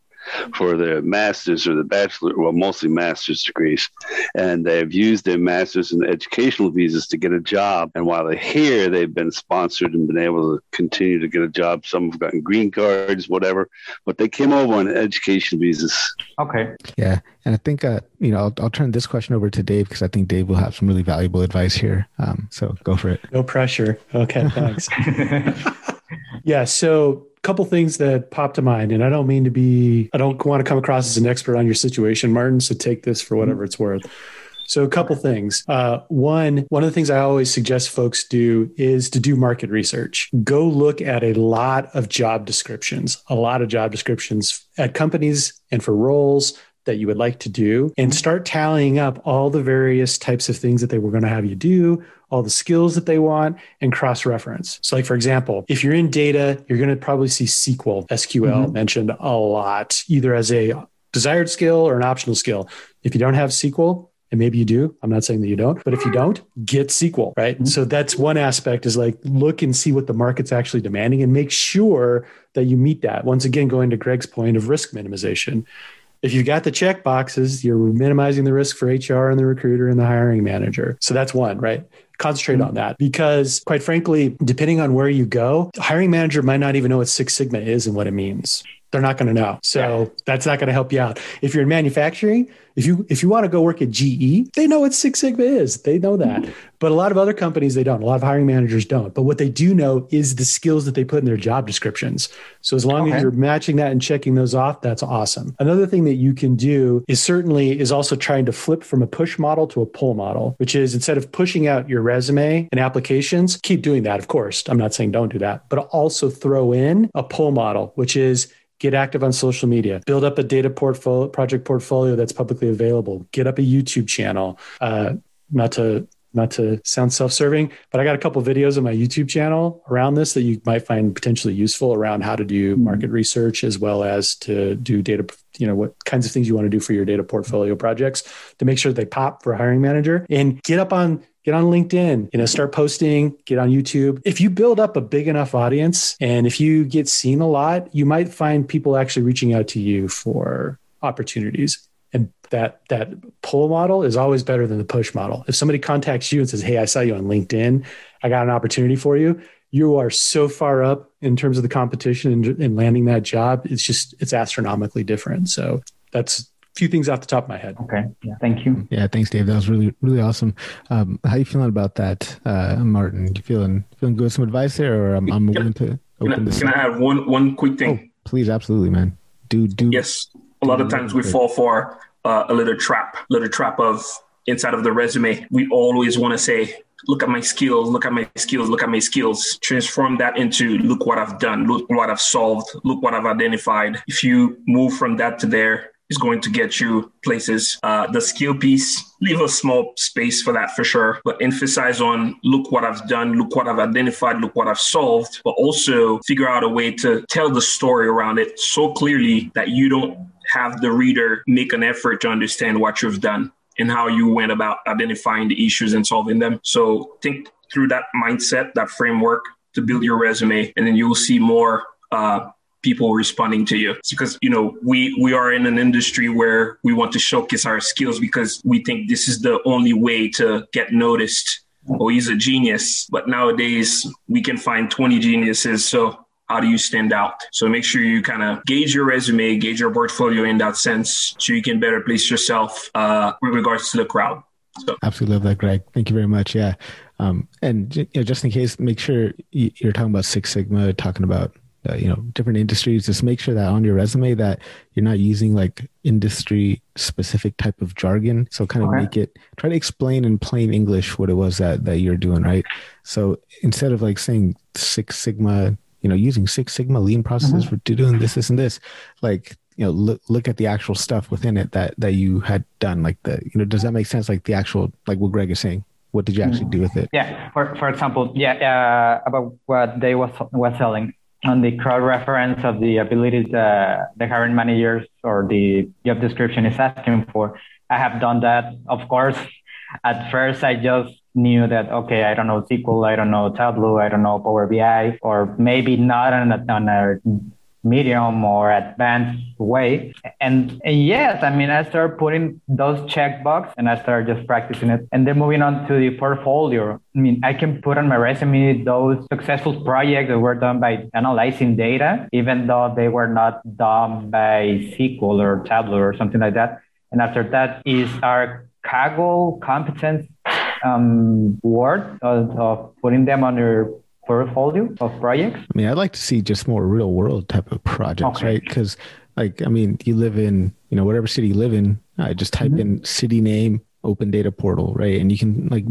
Speaker 10: for their master's or the bachelor, well, mostly master's degrees. And they've used their master's and educational visas to get a job. And while they're here, they've been sponsored and been able to continue to get a job. Some have gotten green cards, whatever, but they came over on education visas.
Speaker 11: Okay.
Speaker 1: Yeah. And I think, uh, you know, I'll, I'll turn this question over to Dave because I think Dave will have some really valuable advice here. Um, so go for it.
Speaker 2: No pressure. Okay. Thanks. yeah. So, couple things that pop to mind, and I don't mean to be, I don't want to come across as an expert on your situation, Martin. So take this for whatever it's worth. So a couple things. Uh, one, one of the things I always suggest folks do is to do market research. Go look at a lot of job descriptions, a lot of job descriptions at companies and for roles that you would like to do and start tallying up all the various types of things that they were going to have you do all the skills that they want and cross reference. So, like for example, if you're in data, you're going to probably see SQL, SQL mm-hmm. mentioned a lot, either as a desired skill or an optional skill. If you don't have SQL, and maybe you do, I'm not saying that you don't, but if you don't, get SQL, right? Mm-hmm. So that's one aspect is like look and see what the market's actually demanding and make sure that you meet that. Once again, going to Greg's point of risk minimization if you've got the check boxes, you're minimizing the risk for HR and the recruiter and the hiring manager. So that's one, right? Concentrate mm-hmm. on that because, quite frankly, depending on where you go, the hiring manager might not even know what Six Sigma is and what it means. They're not going to know. So yeah. that's not going to help you out. If you're in manufacturing, if you if you want to go work at GE, they know what Six Sigma is. They know that. Mm-hmm. But a lot of other companies they don't. A lot of hiring managers don't. But what they do know is the skills that they put in their job descriptions. So as long okay. as you're matching that and checking those off, that's awesome. Another thing that you can do is certainly is also trying to flip from a push model to a pull model, which is instead of pushing out your resume and applications, keep doing that, of course. I'm not saying don't do that, but also throw in a pull model, which is get active on social media. Build up a data portfolio project portfolio that's publicly available. Get up a youtube channel. Uh, not to not to sound self-serving but i got a couple videos on my youtube channel around this that you might find potentially useful around how to do mm-hmm. market research as well as to do data you know what kinds of things you want to do for your data portfolio projects to make sure they pop for a hiring manager. And get up on get on LinkedIn, you know, start posting, get on YouTube. If you build up a big enough audience and if you get seen a lot, you might find people actually reaching out to you for opportunities. And that that pull model is always better than the push model. If somebody contacts you and says, "Hey, I saw you on LinkedIn. I got an opportunity for you." You are so far up in terms of the competition and, and landing that job. It's just it's astronomically different. So that's few things off the top of my head.
Speaker 11: Okay. Yeah. Thank you.
Speaker 1: Yeah. Thanks, Dave. That was really, really awesome. Um, how you feeling about that, uh, Martin? You feeling feeling good? Some advice there, or I'm, I'm willing to
Speaker 5: open can I, this. Can I have one one quick thing?
Speaker 1: Oh, please, absolutely, man. Do do.
Speaker 5: Yes. a lot of times we fall for uh, a little trap, little trap of inside of the resume. We always want to say, look at my skills, look at my skills, look at my skills. Transform that into look what I've done, look what I've solved, look what I've identified. If you move from that to there, is going to get you places. Uh, the skill piece, leave a small space for that for sure, but emphasize on look what I've done, look what I've identified, look what I've solved, but also figure out a way to tell the story around it so clearly that you don't have the reader make an effort to understand what you've done and how you went about identifying the issues and solving them. So think through that mindset, that framework to build your resume, and then you'll see more uh, people responding to you. It's because you know we we are in an industry where we want to showcase our skills because we think this is the only way to get noticed. Oh, he's a genius. But nowadays we can find 20 geniuses. So how do you stand out? So make sure you kind of gauge your resume, gauge your portfolio in that sense, so you can better place yourself uh, with regards to the crowd. So.
Speaker 1: Absolutely love that, Greg. Thank you very much. Yeah, um, and you know, just in case, make sure you're talking about Six Sigma, talking about uh, you know different industries. Just make sure that on your resume that you're not using like industry specific type of jargon. So kind of okay. make it try to explain in plain English what it was that that you're doing, right? So instead of like saying Six Sigma you know, using Six Sigma lean processes mm-hmm. for doing this, this, and this. Like, you know, look look at the actual stuff within it that that you had done. Like the, you know, does that make sense? Like the actual, like what Greg is saying. What did you actually do with it?
Speaker 11: Yeah. For for example, yeah, uh, about what they was was selling on the crowd reference of the abilities uh, the hiring managers or the job description is asking for. I have done that, of course. At first, I just knew that okay i don't know sql i don't know tableau i don't know power bi or maybe not on a, on a medium or advanced way. And, and, yes i mean i started putting those checkbox and i started just practicing it. And then moving on to the portfolio. I mean i can put on my resume those successful projects that were done by analyzing data even though they were not done by sql or tableau or something like that. And after that is our Kaggle competence um, worth of, of putting them on your portfolio of projects?
Speaker 1: I mean, I'd like to see just more real world type of projects, okay. right? Because, like, I mean, you live in, you know, whatever city you live in, I just type mm-hmm. in city name, open data portal, right? And you can like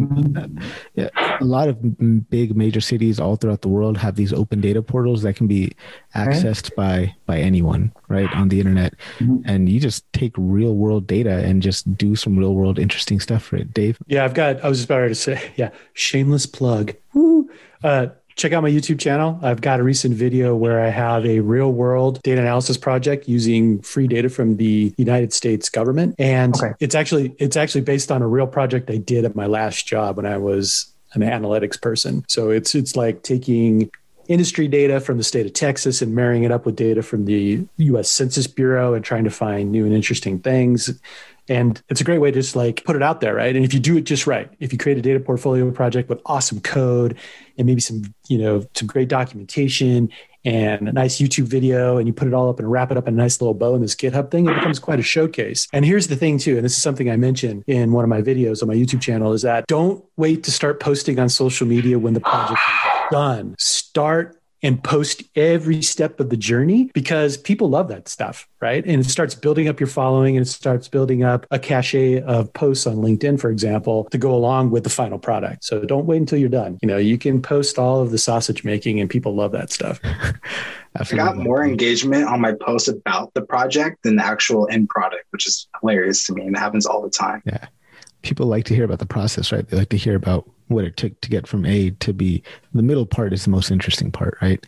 Speaker 1: yeah, a lot of big major cities all throughout the world have these open data portals that can be accessed okay. by by anyone, right, on the internet. Mm-hmm. And you just take real world data and just do some real world interesting stuff for it, Dave.
Speaker 2: Yeah, I've got. I was just about to say, yeah, shameless plug. Woo. Uh, check out my YouTube channel. I've got a recent video where I have a real world data analysis project using free data from the United States government. And okay. it's actually it's actually based on a real project I did at my last job when I was an analytics person. So it's it's like taking industry data from the state of Texas and marrying it up with data from the US Census Bureau and trying to find new and interesting things and it's a great way to just like put it out there, right? And if you do it just right, if you create a data portfolio project with awesome code and maybe some, you know, some great documentation and a nice YouTube video, and you put it all up and wrap it up in a nice little bow in this GitHub thing, it becomes quite a showcase. And here's the thing, too, and this is something I mentioned in one of my videos on my YouTube channel is that don't wait to start posting on social media when the project is done. Start and post every step of the journey because people love that stuff, right? And it starts building up your following and it starts building up a cache of posts on LinkedIn, for example, to go along with the final product. So don't wait until you're done. You know, you can post all of the sausage making and people love that stuff.
Speaker 9: I got more engagement on my post about the project than the actual end product, which is hilarious to me. And it happens all the time.
Speaker 1: Yeah. People like to hear about the process, right? They like to hear about what it took to get from A to B. The middle part is the most interesting part, right?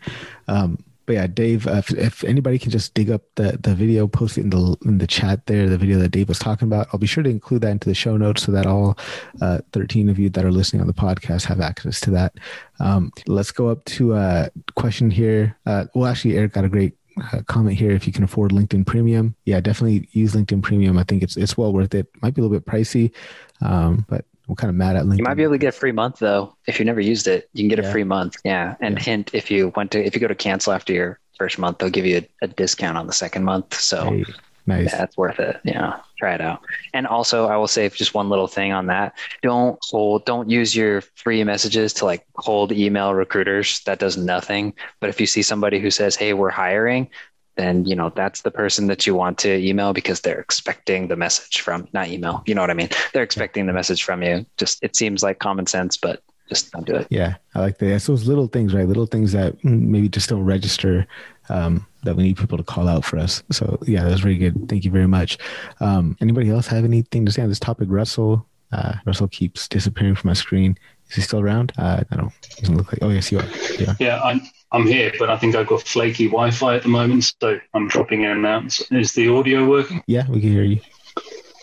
Speaker 1: Um, but yeah, Dave, uh, if, if, anybody can just dig up the, the video, post it in the in the chat there, the video that Dave was talking about. I'll be sure to include that into the show notes so that all uh, 13 of you that are listening on the podcast have access to that. Um, let's go up to a question here. Uh, well, actually, Eric got a great uh, comment here. If you can afford LinkedIn Premium, yeah, definitely use LinkedIn Premium. I think it's it's well worth it. Might be a little bit pricey, um, but I'm kind of mad at LinkedIn.
Speaker 3: You might be able to get a free month though. If you never used it, you can get yeah. a free month. Yeah. And yeah. hint if you want to if you go to cancel after your first month, they'll give you a, a discount on the second month. So hey, nice. Yeah, that's worth it. Yeah. Try it out. And also I will say just one little thing on that. Don't hold don't use your free messages to like cold email recruiters. That does nothing. But if you see somebody who says, Hey, we're hiring, then you know that's the person that you want to email because they're expecting the message from not email. You know what I mean? They're expecting the message from you. Just it seems like common sense, but just don't do it.
Speaker 1: Yeah, I like that. It's those little things, right? Little things that maybe just don't register um, that we need people to call out for us. So yeah, that was very good. Thank you very much. Um, anybody else have anything to say on this topic? Russell, uh, Russell keeps disappearing from my screen. Is he still around? Uh, I don't. Doesn't look like. Oh yes, you are.
Speaker 12: Yeah. Yeah, I'm. I'm here, but I think I've got flaky Wi-Fi at the moment, so I'm dropping in and out. Is the audio working?
Speaker 1: Yeah, we can hear you.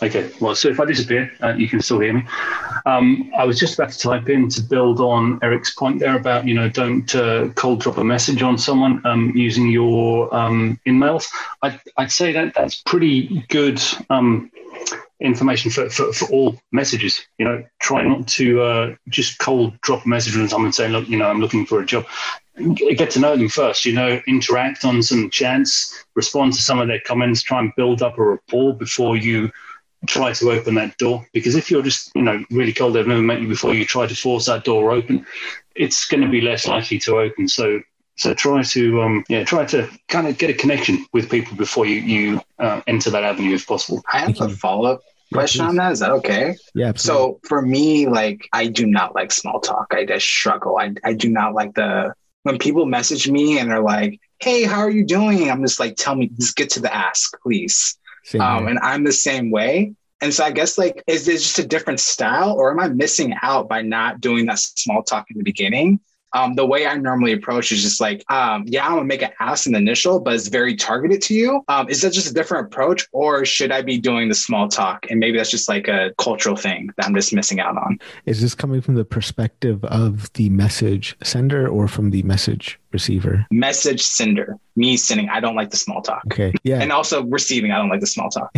Speaker 12: Okay, well, so if I disappear, uh, you can still hear me. Um, I was just about to type in to build on Eric's point there about, you know, don't uh, cold drop a message on someone um, using your um, InMails. I'd, I'd, say that that's pretty good um, information for, for, for, all messages. You know, try not to uh, just cold drop a message on someone saying, look, you know, I'm looking for a job. Get to know them first, you know, interact on some chats, respond to some of their comments, try and build up a rapport before you try to open that door because if you're just you know really cold they've never met you before you try to force that door open it's going to be less likely to open so so try to um yeah try to kind of get a connection with people before you you uh, enter that avenue if possible.
Speaker 9: I have a follow-up question on that. Is that okay?
Speaker 1: Yeah
Speaker 9: absolutely. so for me like i do not like small talk. I just struggle. I, I do not like the when people message me and they're like hey how are you doing? I'm just like tell me just get to the ask please. Um, and I'm the same way. And so I guess like, is this just a different style or am I missing out by not doing that small talk in the beginning? Um, the way I normally approach is just like, um, yeah, I'm gonna make an ask in the initial, but it's very targeted to you. Um, is that just a different approach, or should I be doing the small talk? And maybe that's just like a cultural thing that I'm just missing out on.
Speaker 1: Is this coming from the perspective of the message sender or from the message receiver?
Speaker 9: Message sender. Me sending. I don't like the small talk.
Speaker 1: Okay. Yeah.
Speaker 9: And also receiving. I don't like the small talk.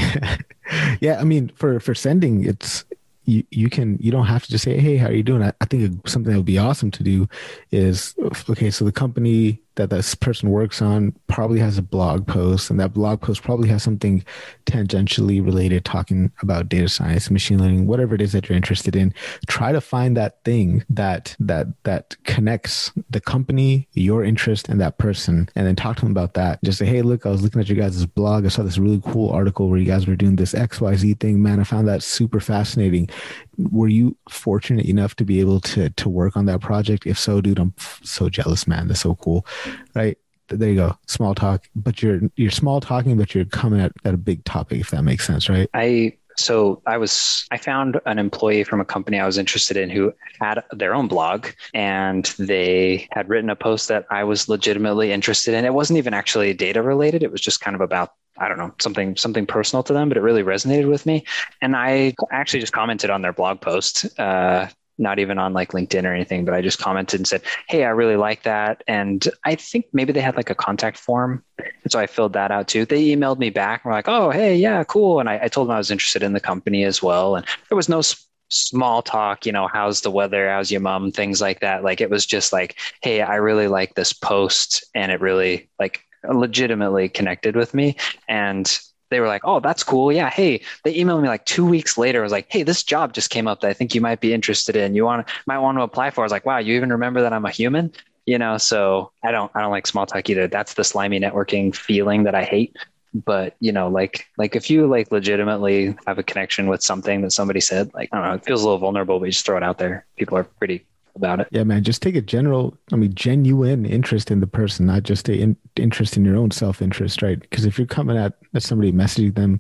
Speaker 1: yeah. I mean, for for sending, it's you, you can you don't have to just say hey how are you doing? I, I think something that would be awesome to do is okay so the company that this person works on probably has a blog post and that blog post probably has something tangentially related talking about data science machine learning whatever it is that you're interested in. Try to find that thing that that that connects the company your interest and that person and then talk to them about that. Just say hey look i was looking at your guys' blog. I saw this really cool article where you guys were doing this xyz thing. Man i found that super fascinating. Were you fortunate enough to be able to to work on that project? If so dude i'm so jealous man. That's so cool right? There you go small talk but you're you're small talking but you're coming at, at a big topic if that makes sense right?
Speaker 3: I so i was i found an employee from a company i was interested in who had their own blog and they had written a post that i was legitimately interested in. It wasn't even actually data related. It was just kind of about I don't know, something something personal to them, but it really resonated with me. And I actually just commented on their blog post, uh, not even on like LinkedIn or anything, but I just commented and said, Hey, I really like that. And I think maybe they had like a contact form. And so I filled that out too. They emailed me back and were like, Oh, hey, yeah, cool. And I, I told them I was interested in the company as well. And there was no small talk, you know, how's the weather? How's your mom? Things like that. Like it was just like, Hey, I really like this post. And it really like legitimately connected with me and they were like, "Oh, that's cool. Yeah, hey." They emailed me like two weeks later. I was like, "Hey, this job just came up that I think you might be interested in. You want might want to apply for." I was like, "Wow, you even remember that I'm a human?" You know, so I don't I don't like small talk either. That's the slimy networking feeling that I hate. But you know, like like if you like legitimately have a connection with something that somebody said, like I don't know, it feels a little vulnerable, but you just throw it out there. People are pretty about it.
Speaker 1: Yeah, man. Just take a general, I mean, genuine interest in the person, not just a in, interest in your own self interest, right? Because if you're coming at, at somebody messaging them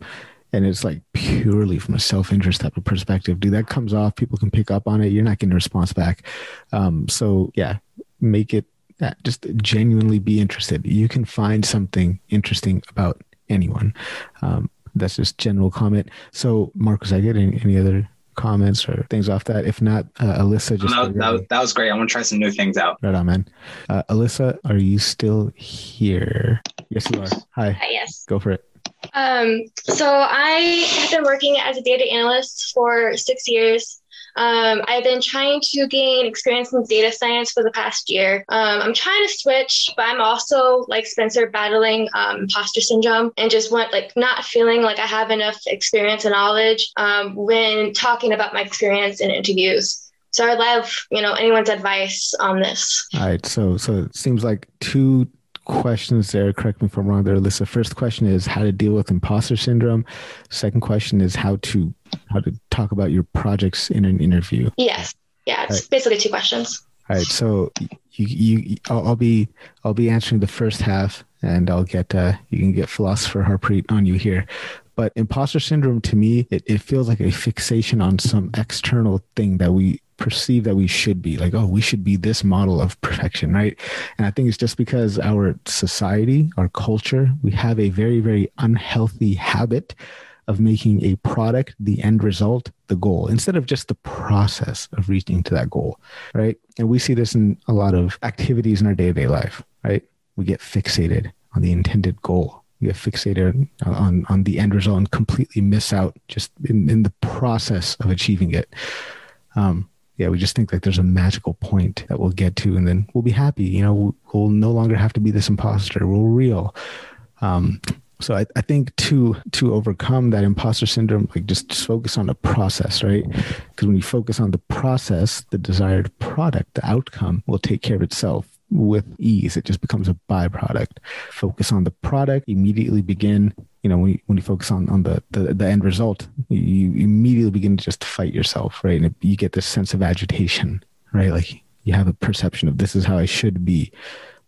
Speaker 1: and it's like purely from a self interest type of perspective, dude, that comes off. People can pick up on it. You're not getting a response back. Um, so yeah, make it yeah, just genuinely be interested. You can find something interesting about anyone. Um, that's just general comment. So, Marcus, I get any, any other comments or things off that? If not, uh, Alyssa, just
Speaker 9: no, that, was, that was great. I want to try some new things out.
Speaker 1: Right on, man. Uh, Alyssa, are you still here? Yes, you are. Hi.
Speaker 13: Hi yes.
Speaker 1: Go for it.
Speaker 13: Um, so I have been working as a data analyst for six years. Um, I've been trying to gain experience in data science for the past year. Um, I'm trying to switch, but I'm also like Spencer battling um, imposter syndrome and just want like not feeling like I have enough experience and knowledge um, when talking about my experience in interviews. So I'd love, you know, anyone's advice on this.
Speaker 1: All right. So, so it seems like two questions there. Correct me if I'm wrong there, Alyssa. First question is how to deal with imposter syndrome. Second question is how to how to talk about your projects in an interview.
Speaker 13: Yes. Yeah, it's
Speaker 1: Right.
Speaker 13: basically two questions.
Speaker 1: All right, so you you I'll, I'll be I'll be answering the first half, and I'll get uh, you can get philosopher Harpreet on you here. But imposter syndrome to me, it, it feels like a fixation on some external thing that we perceive that we should be like oh we should be this model of perfection right and i think it's just because our society our culture we have a very very unhealthy habit of making a product the end result the goal instead of just the process of reaching to that goal right? And we see this in a lot of activities in our day-to-day life right? We get fixated on the intended goal. We get fixated on on the end result and completely miss out just in, in the process of achieving it. Um yeah we just think like there's a magical point that we'll get to and then we'll be happy. You know we'll, we'll no longer have to be this imposter. We're real. Um so I, I think to to overcome that imposter syndrome like just, just focus on the process right? Because when you focus on the process the desired product the outcome will take care of itself with ease. It just becomes a byproduct. Focus on the product immediately begin you know when you, when you focus on on the, the the end result you, immediately begin to just fight yourself right? And you get this sense of agitation right? Like you have a perception of this is how i should be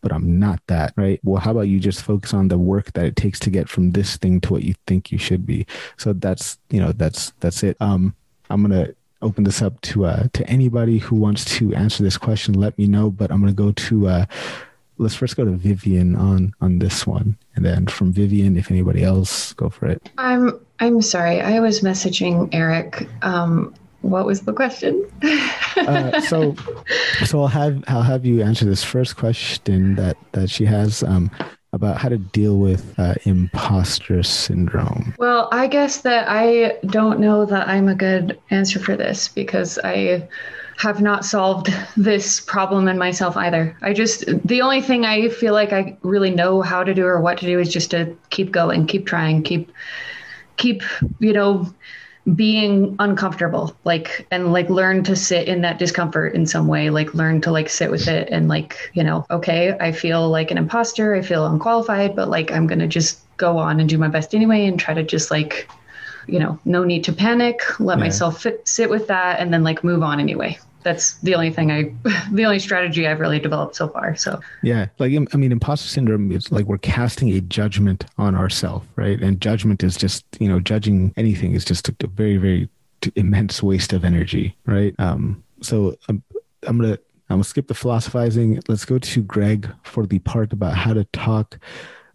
Speaker 1: but I'm not that, right? Well, how about you just focus on the work that it takes to get from this thing to what you think you should be? So that's, you know, that's that's it. Um I'm going to open this up to uh to anybody who wants to answer this question, let me know, but I'm going to go to uh let's first go to Vivian on on this one. And then from Vivian if anybody else go for it.
Speaker 8: I'm I'm sorry. I was messaging Eric. Um, what was the question?
Speaker 1: Uh, so so I'll have I'll have you answer this first question that that she has um about how to deal with uh, imposter syndrome.
Speaker 8: Well, I guess that I don't know that I'm a good answer for this because I have not solved this problem in myself either. I just, the only thing I feel like I really know how to do or what to do is just to keep going, keep trying, keep, keep, you know, being uncomfortable like and like learn to sit in that discomfort in some way like learn to like sit with it and like you know okay i feel like an imposter i feel unqualified but like i'm gonna just go on and do my best anyway and try to just like you know no need to panic let
Speaker 1: Yeah.
Speaker 8: myself fit, sit with that and then like move on anyway that's the only thing i the only strategy i've really developed so far so
Speaker 1: Yeah, like I mean, imposter syndrome is like we're casting a judgment on ourselves, right? And judgment is just you know judging anything is just a, a very very immense waste of energy, right? Um, so I'm, I'm gonna I'm gonna skip the philosophizing. Let's go to Greg for the part about how to talk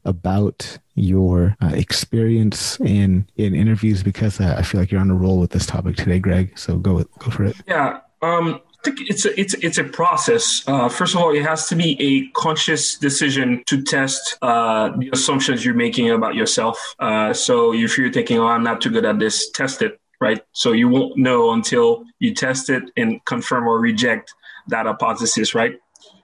Speaker 1: about your uh, experience in in interviews because uh, I feel like you're on a roll with this topic today, Greg. So go with, go for it.
Speaker 5: Yeah, um, I think it's a it's it's a process. Uh, first of all, it has to be a conscious decision to test uh, the assumptions you're making about yourself. Uh, so if you're thinking, "Oh, I'm not too good at this," test it. Right. So you won't know until you test it and confirm or reject that hypothesis. Right.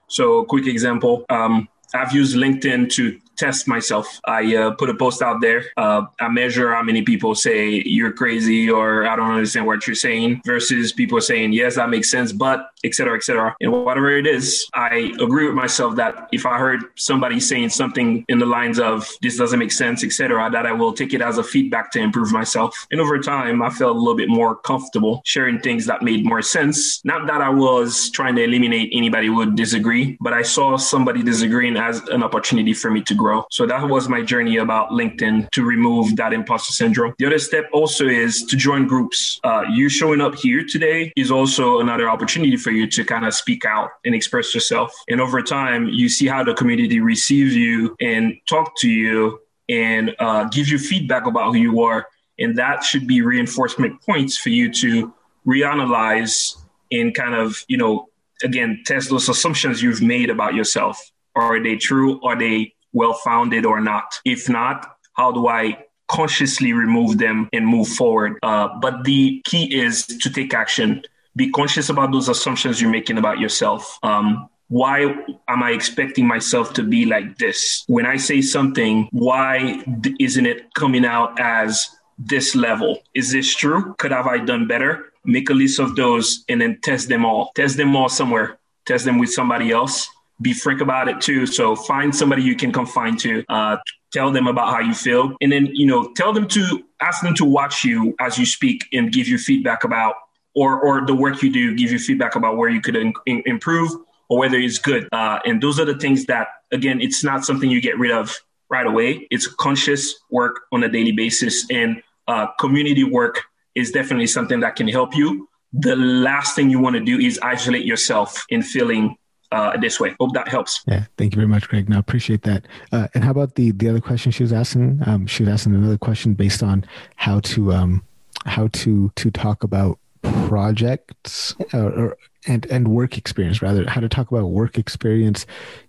Speaker 5: So, quick example. Um, I've used LinkedIn to test myself. I uh, put a post out there. Uh, I measure how many people say you're crazy or I don't understand what you're saying versus people saying, yes, that makes sense, but etc. cetera, et cetera. And whatever it is, I agree with myself that if I heard somebody saying something in the lines of this doesn't make sense, etc., that I will take it as a feedback to improve myself. And over time, I felt a little bit more comfortable sharing things that made more sense. Not that I was trying to eliminate anybody who would disagree, but I saw somebody disagreeing as an opportunity for me to grow. So that was my journey about LinkedIn to remove that imposter syndrome. The other step also is to join groups. Uh, you showing up here today is also another opportunity for you to kind of speak out and express yourself. And over time, you see how the community receives you and talk to you and uh, give you feedback about who you are. And that should be reinforcement points for you to reanalyze and kind of, you know, again, test those assumptions you've made about yourself. Are they true? Are they well founded or not? If not, how do I consciously remove them and move forward? Uh, but the key is to take action. Be conscious about those assumptions you're making about yourself. Um, why am I expecting myself to be like this? When I say something, why isn't it coming out as this level? Is this true? Could have I done better? Make a list of those and then test them all. Test them all somewhere. Test them with somebody else be frank about it too. So find somebody you can confine to. Uh, tell them about how you feel, and then you know tell them to ask them to watch you as you speak and give you feedback about or or the work you do, give you feedback about where you could in, in, improve or whether it's good. Uh, and those are the things that again, it's not something you get rid of right away. It's conscious work on a daily basis, and uh, community work is definitely something that can help you. The last thing you want to do is isolate yourself in feeling uh, this way. Hope that helps.
Speaker 1: Yeah, thank you very much, Greg. Now appreciate that. Uh, and how about the the other question she was asking? Um, she was asking another question based on how to um, how to to talk about projects or, uh, or and and work experience rather how to talk about work experience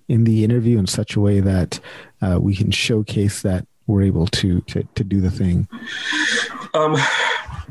Speaker 1: in the interview in such a way that uh, we can showcase that we're able to to, to do the thing
Speaker 5: um,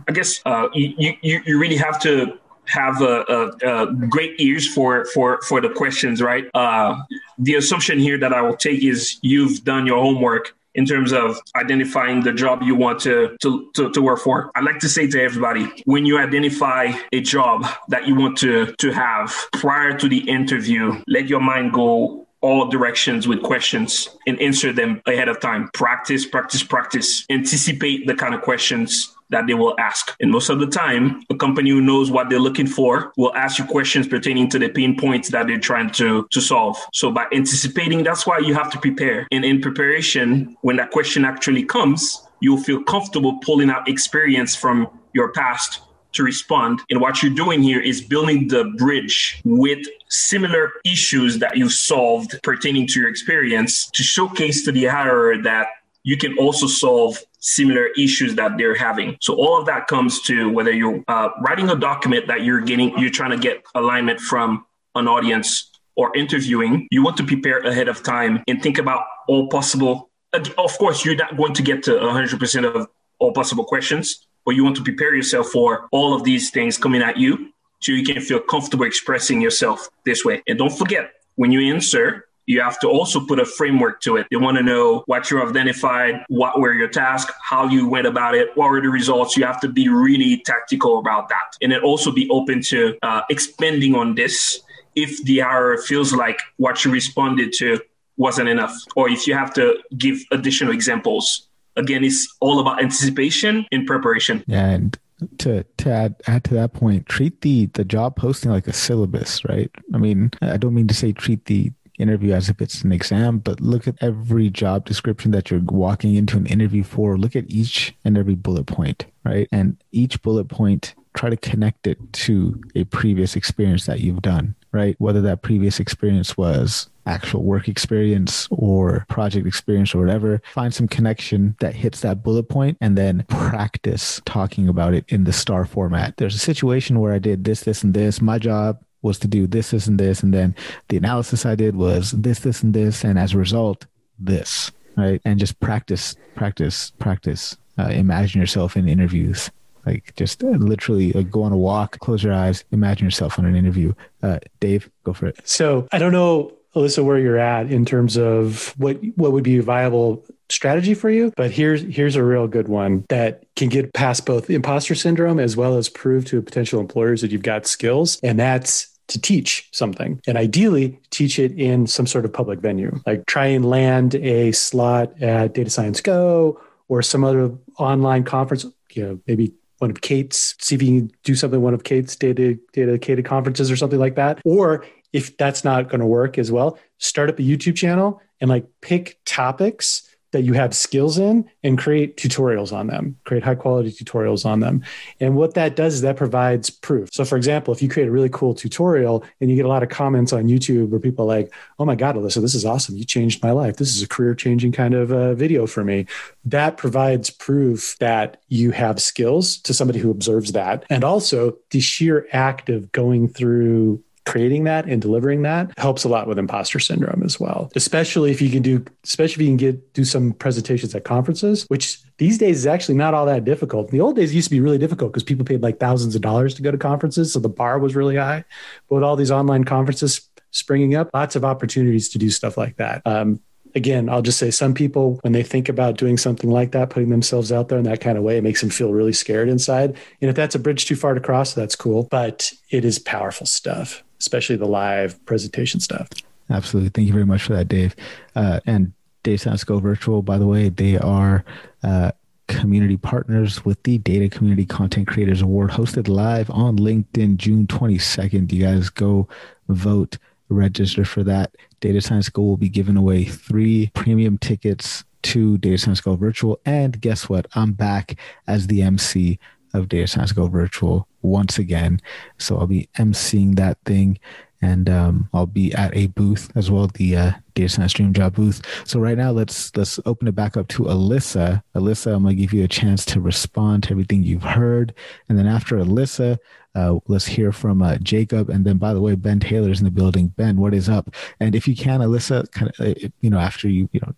Speaker 5: i guess uh, you, you you really have to have a, a, a, great ears for for for the questions right uh, the assumption here that i will take is you've done your homework in terms of identifying the job you want to, to, to, to, work for. I'd like to say to everybody, when you identify a job that you want to, to have prior to the interview, let your mind go all directions with questions and answer them ahead of time. Practice, practice, practice. Anticipate the kind of questions that they will ask. And most of the time, a company who knows what they're looking for will ask you questions pertaining to the pain points that they're trying to, to solve. So by anticipating, that's why you have to prepare. And in preparation, when that question actually comes, you'll feel comfortable pulling out experience from your past to respond. And what you're doing here is building the bridge with similar issues that you've solved pertaining to your experience to showcase to the hirer that you can also solve similar issues that they're having. So all of that comes to whether you're uh, writing a document that you're getting, you're trying to get alignment from an audience or interviewing, you want to prepare ahead of time and think about all possible. Of course, you're not going to get to 100% of all possible questions, but you want to prepare yourself for all of these things coming at you so you can feel comfortable expressing yourself this way. And don't forget, when you answer, you have to also put a framework to it. They want to know what you identified, what were your tasks, how you went about it, what were the results. You have to be really tactical about that. And then also be open to uh, expanding on this if the hour feels like what you responded to wasn't enough, or if you have to give additional examples. Again, it's all about anticipation and preparation.
Speaker 1: And to to add, add to that point, treat the the job posting like a syllabus, right? I mean, I don't mean to say treat the interview as if it's an exam, but look at every job description that you're walking into an interview for. Look at each and every bullet point, right? And each bullet point, try to connect it to a previous experience that you've done, right? Whether that previous experience was actual work experience or project experience or whatever, find some connection that hits that bullet point and then practice talking about it in the star format. There's a situation where I did this, this, and this. My job was to do this, this, and this. And then the analysis I did was this, this, and this. And as a result, this, right? And just practice, practice, practice. Uh, imagine yourself in interviews. Like just uh, literally uh, go on a walk, close your eyes, imagine yourself on an interview. Uh, Dave, go for it.
Speaker 2: So I don't know, Alyssa, where you're at in terms of what what would be a viable strategy for you. But here's here's a real good one that can get past both imposter syndrome as well as prove to potential employers that you've got skills. And that's to teach something and ideally teach it in some sort of public venue. Like try and land a slot at Data Science Go or some other online conference, you know, maybe one of Kate's, see if you can do something one of Kate's data dedicated conferences or something like that. Or if that's not going to work as well, start up a YouTube channel and like pick topics that you have skills in and create tutorials on them, create high quality tutorials on them. And what that does is that provides proof. So, for example, if you create a really cool tutorial and you get a lot of comments on YouTube where people like, oh my God, Alyssa, this is awesome. You changed my life. This is a career changing kind of uh, video for me. That provides proof that you have skills to somebody who observes that. And also the sheer act of going through creating that and delivering that helps a lot with imposter syndrome as well. Especially if you can do, especially if you can get do some presentations at conferences, which these days is actually not all that difficult. In the old days, used to be really difficult because people paid like thousands of dollars to go to conferences, so the bar was really high. But with all these online conferences springing up, lots of opportunities to do stuff like that. Um, again, I'll just say some people, when they think about doing something like that, putting themselves out there in that kind of way, it makes them feel really scared inside. And if that's a bridge too far to cross, that's cool. But it is powerful stuff especially the live presentation stuff.
Speaker 1: Absolutely. Thank you very much for that, Dave. Uh, and Data Science Go Virtual, by the way, they are uh, community partners with the Data Community Content Creators Award hosted live on LinkedIn June 22nd. You guys go vote, register for that. Data Science Go will be giving away three premium tickets to Data Science Go Virtual. And guess what? I'm back as the MC of Data Science Go Virtual once again. So I'll be emceeing that thing and um, I'll be at a booth as well, the uh, Data Science Dream Job booth. So right now, let's let's open it back up to Alyssa. Alyssa, I'm gonna give you a chance to respond to everything you've heard, and then after Alyssa, uh, let's hear from uh, Jacob, and then by the way, Ben Taylor's in the building. Ben, what is up? And if you can, Alyssa, kind of, uh, you know, after you you know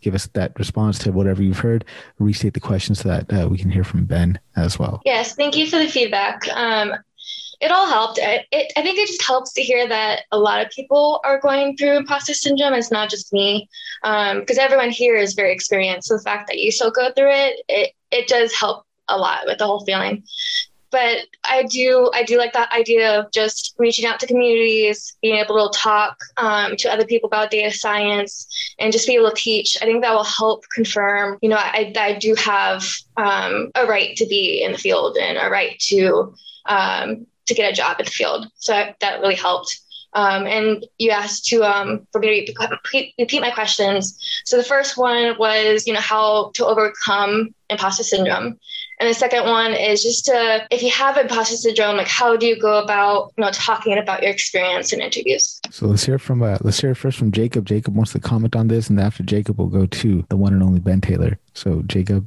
Speaker 1: give us that response to whatever you've heard, restate the questions so that uh, we can hear from Ben as well.
Speaker 13: Yes, thank you for the feedback. Um, it all helped. It, it, I think it just helps to hear that a lot of people are going through imposter syndrome. It's not just me, because um, everyone here is very experienced. So the fact that you still go through it, it it does help a lot with the whole feeling. But I do I do like that idea of just reaching out to communities, being able to talk um, to other people about data science, and just be able to teach. I think that will help confirm. You know, I I do have um, a right to be in the field and a right to um, to get a job in the field. So that really helped. Um, and you asked to um, for me to repeat, repeat my questions. So the first one was, you know, how to overcome imposter syndrome. And the second one is just to, if you have imposter syndrome, like how do you go about, you know, talking about your experience in interviews?
Speaker 1: So let's hear from, uh, let's hear first from Jacob. Jacob wants to comment on this, and after Jacob, we'll go to the one and only Ben Taylor. So Jacob.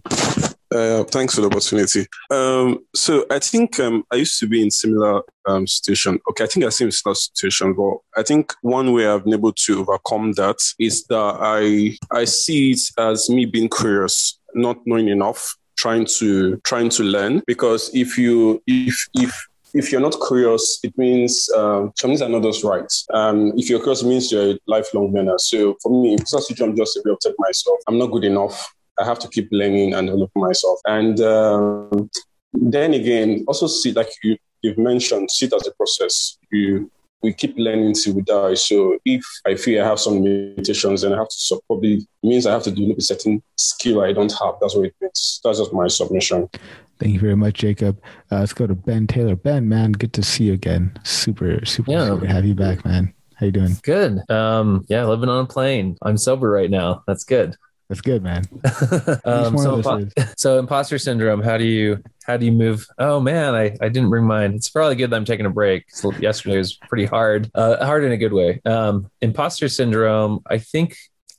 Speaker 14: Uh, thanks for the opportunity. Um, so I think um, I used to be in similar um, situation. Okay, I think I see in similar situation, but I think one way I've been able to overcome that is that I I see it as me being curious, not knowing enough, trying to trying to learn. Because if you if if if you're not curious, it means um, things are not just right. Um, if you're curious, it means you're a lifelong learner. So for me, it's not I'm just a of myself I'm not good enough. I have to keep learning and developing myself. And um, then again, also see like you, you've mentioned, see it as a process. You we keep learning till we die. So if I feel I have some limitations, then I have to so probably means I have to develop a certain skill I don't have. That's what it means. That's just my submission.
Speaker 1: Thank you very much, Jacob. Uh, let's go to Ben Taylor. Ben, man, good to see you again. Super, super yeah. to have you back, man. How you doing?
Speaker 15: Good. Um, yeah, living on a plane. I'm sober right now. That's good.
Speaker 1: That's good, man.
Speaker 15: um, so, impo- so imposter syndrome. How do you how do you move? Oh man, I, I didn't bring mine. It's probably good that I'm taking a break. Yesterday was pretty hard, uh, hard in a good way. Um, imposter syndrome. I think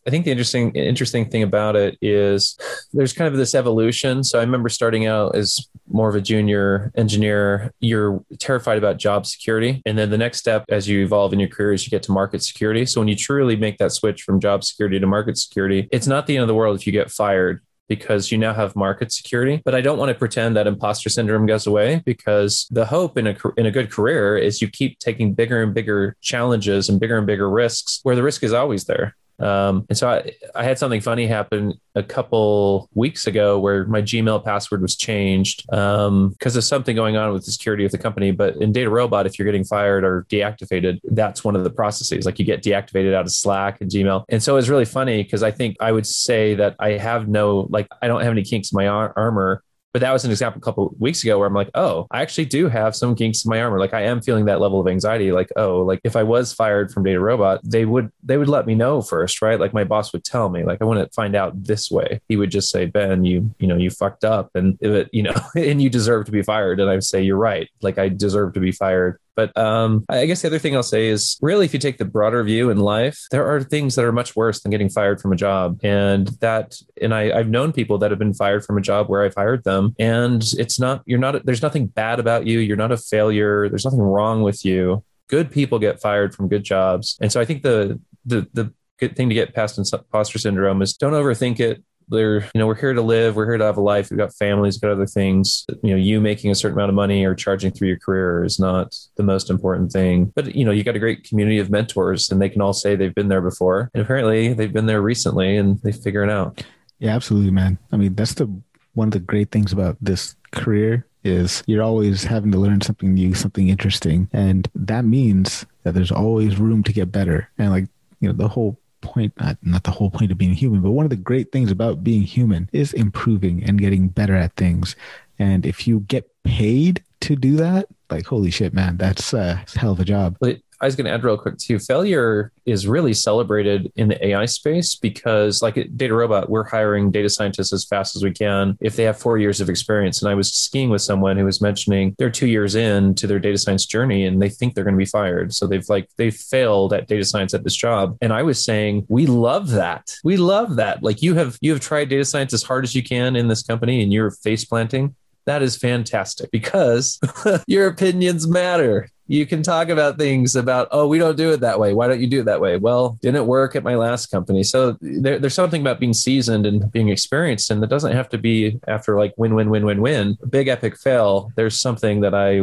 Speaker 15: I think the interesting interesting thing about it is there's kind of this evolution. So I remember starting out as more of a junior engineer, you're terrified about job security. And then the next step as you evolve in your career is you get to market security. So when you truly make that switch from job security to market security, it's not the end of the world if you get fired because you now have market security. But I don't want to pretend that imposter syndrome goes away because the hope in a in a good career is you keep taking bigger and bigger challenges and bigger and bigger risks where the risk is always there. Um, and so I, I had something funny happen a couple weeks ago where my Gmail password was changed because um, of something going on with the security of the company. But in DataRobot, if you're getting fired or deactivated, that's one of the processes. Like you get deactivated out of Slack and Gmail. And so it was really funny because I think I would say that I have no, like, I don't have any kinks in my ar- armor but that was an example a couple weeks ago where I'm like, oh, I actually do have some kinks in my armor. Like I am feeling that level of anxiety. Like, oh, like if I was fired from Data Robot, they would they would let me know first, right? Like my boss would tell me, like I want to find out this way. He would just say, Ben, you you know you fucked up, and it, you know, and you deserve to be fired. And I would say, you're right. Like I deserve to be fired. But um, I guess the other thing I'll say is really, if you take the broader view in life, there are things that are much worse than getting fired from a job. And that, and I, I've known people that have been fired from a job where I've hired them. And it's not, you're not, there's nothing bad about you. You're not a failure. There's nothing wrong with you. Good people get fired from good jobs. And so I think the, the, the, good thing to get past imposter syndrome is don't overthink it they're you know we're here to live we're here to have a life we've got families we've got other things. You know you making a certain amount of money or charging through your career is not the most important thing. But you know you got a great community of mentors and they can all say they've been there before. And apparently they've been there recently and they figure it out.
Speaker 1: Yeah absolutely man. I mean that's the one of the great things about this career is you're always having to learn something new, something interesting. And that means that there's always room to get better. And like, you know, the whole point, not, not the whole point of being human, but one of the great things about being human is improving and getting better at things. And if you get paid to do that, like, holy shit, man, that's a hell of a job.
Speaker 15: I was going to add real quick too. Failure is really celebrated in the AI space because, like at DataRobot, we're hiring data scientists as fast as we can if they have four years of experience. And I was skiing with someone who was mentioning they're two years in to their data science journey and they think they're going to be fired. So they've like they've failed at data science at this job. And I was saying we love that. We love that. Like you have you have tried data science as hard as you can in this company and you're face planting that is fantastic because your opinions matter you can talk about things about, oh, we don't do it that way. Why don't you do it that way? Well, didn't work at my last company. So there, there's something about being seasoned and being experienced, and that doesn't have to be after like win, win, win, win, win. big epic fail. There's something that I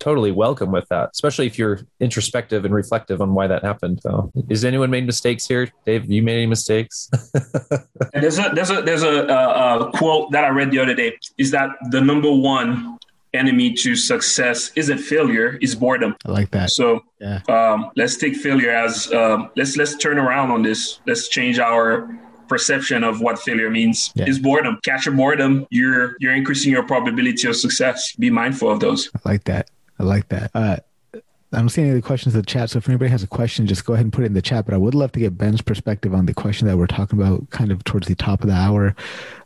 Speaker 15: totally welcome with that, especially if you're introspective and reflective on why that happened. So, is anyone made mistakes here, Dave? You made any mistakes?
Speaker 5: there's a there's a there's a, a, a quote that I read the other day. Is that the number one enemy to success isn't failure is boredom.
Speaker 1: I like that.
Speaker 5: So yeah. um, let's take failure as um, let's let's turn around on this. Let's change our perception of what failure means. Yeah. is boredom. Catch your boredom. You're you're increasing your probability of success. Be mindful of those.
Speaker 1: I like that. I like that. Uh, I don't see any of the questions in the chat. So if anybody has a question, just go ahead and put it in the chat. But I would love to get Ben's perspective on the question that we're talking about kind of towards the top of the hour.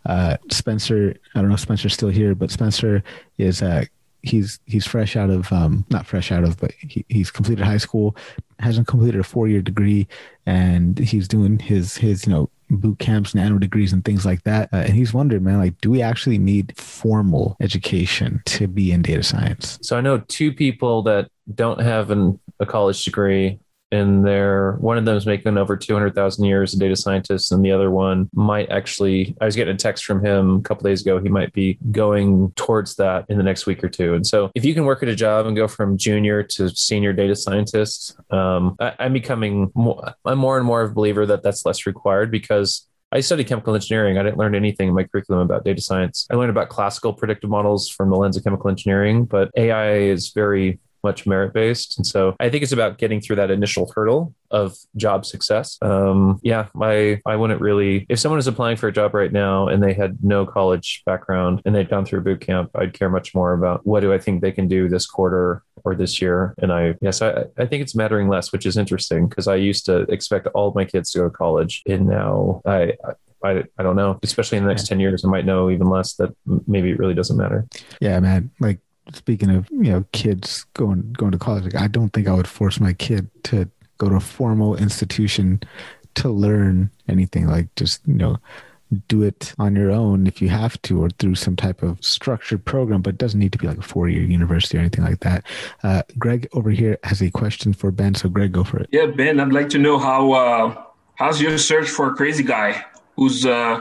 Speaker 1: Uh, Spencer, I don't know if Spencer's still here, but Spencer is uh, he's he's fresh out of um, not fresh out of, but he, he's completed high school, hasn't completed a four year degree, and he's doing his his you know boot camps, nano degrees, and things like that. Uh, and he's wondering, man, like, do we actually need formal education to be in data science?
Speaker 15: So I know two people that don't have an, a college degree and they're one of them is making over 200,000 years a data scientist and the other one might actually I was getting a text from him a couple days ago he might be going towards that in the next week or two and so if you can work at a job and go from junior to senior data scientist um, I, am becoming more I'm more and more of a believer that that's less required because I studied chemical engineering. I didn't learn anything in my curriculum about data science. I learned about classical predictive models from the lens of chemical engineering, but AI is very much merit based. And so I think it's about getting through that initial hurdle of job success. Um, yeah, my I wouldn't really if someone is applying for a job right now and they had no college background and they'd gone through boot camp, I'd care much more about what do I think they can do this quarter or this year. And I yes, I, I think it's mattering less, which is interesting because I used to expect all of my kids to go to college, and now I I, I don't know, especially in the next 10 years, I might know even less that maybe it really doesn't matter.
Speaker 1: Yeah, man. Like speaking of you know kids going going to college, like I don't think I would force my kid to go to a formal institution to learn anything. Like just you know do it on your own if you have to or through some type of structured program but it doesn't need to be like a four-year university or anything like that uh, greg over here has a question for ben so greg go for it
Speaker 5: yeah ben i'd like to know how uh, how's your search for a crazy guy who's uh,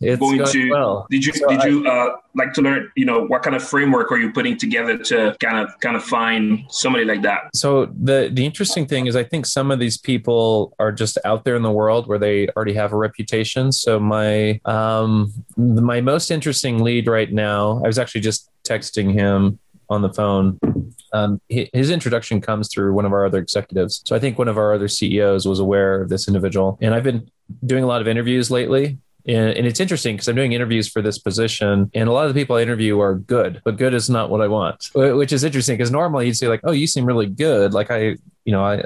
Speaker 5: it's going to well. did you so did I, you uh, like to learn you know what kind of framework are you putting together to kind of kind of find somebody like that?
Speaker 15: So the the interesting thing is i think some of these people are just out there in the world where they already have a reputation. So my um my most interesting lead right now i was actually just texting him on the phone um, his introduction comes through one of our other executives. So I think one of our other CEOs was aware of this individual. And I've been doing a lot of interviews lately. And, it's interesting because I'm doing interviews for this position, and a lot of the people I interview are good, but good is not what I want, which is interesting because normally you'd say, like, oh, you seem really good. Like, I, you know, I,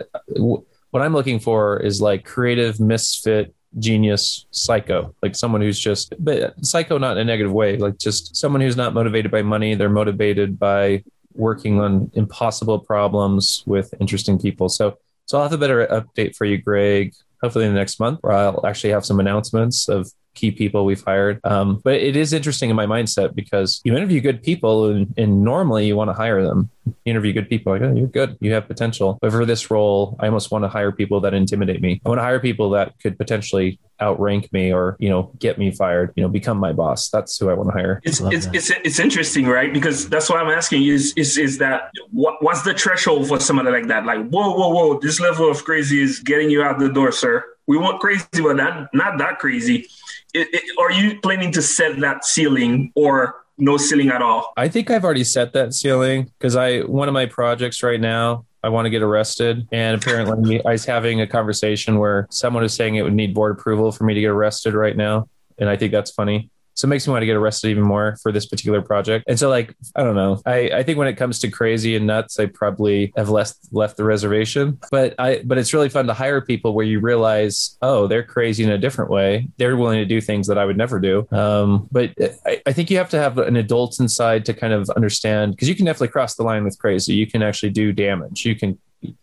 Speaker 15: what I'm looking for is like creative misfit genius psycho like someone who's just but psycho not in a negative way like just someone who's not motivated by money they're motivated by working on impossible problems with interesting people. So, so I'll have a better update for you, Greg, hopefully in the next month, where I'll actually have some announcements of key people we've hired. Um, but it is interesting in my mindset because you interview good people and, and normally you want to hire them. You interview good people, like, oh, you're good, you have potential. But for this role, I almost want to hire people that intimidate me. I want to hire people that could potentially outrank me or you know get me fired you know become my boss that's who i want to hire
Speaker 5: it's it's, it's, it's interesting right because that's why i'm asking is is is that what, what's the threshold for somebody like that like whoa whoa whoa this level of crazy is getting you out the door sir we want crazy but not not that crazy it, are you planning to set that ceiling or no ceiling at all?
Speaker 15: I think I've already set that ceiling because I one of my projects right now I want to get arrested. And apparently, I was having a conversation where someone is saying it would need board approval for me to get arrested right now. And I think that's funny. So it makes me want to get arrested even more for this particular project. And so, like, I don't know. I, I think when it comes to crazy and nuts, I probably have left left the reservation. But I but it's really fun to hire people where you realize, oh, they're crazy in a different way. They're willing to do things that I would never do. Um, but I, I think you have to have an adult inside to kind of understand because you can definitely cross the line with crazy. You can actually do damage. You can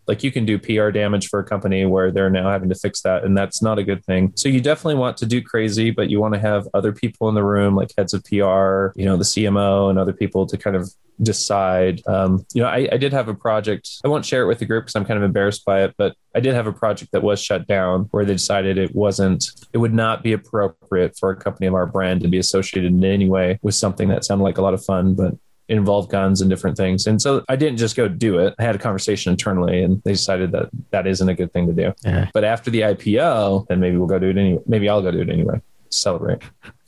Speaker 15: like you can do PR damage for a company where they're now having to fix that, and that's not a good thing. So you definitely want to do crazy, but you want to have other people in the room, like heads of PR, you know, the CMO, and other people to kind of decide. Um, you know, I, I, did have a project. I won't share it with the group because I'm kind of embarrassed by it, but I did have a project that was shut down where they decided it wasn't, it would not be appropriate for a company of our brand to be associated in any way with something that sounded like a lot of fun, but involved guns and different things. And so I didn't just go do it. I had a conversation internally and they decided that that isn't a good thing to do. Yeah. But after the IPO, then maybe we'll go do it anyway. Maybe I'll go do it anyway. Celebrate.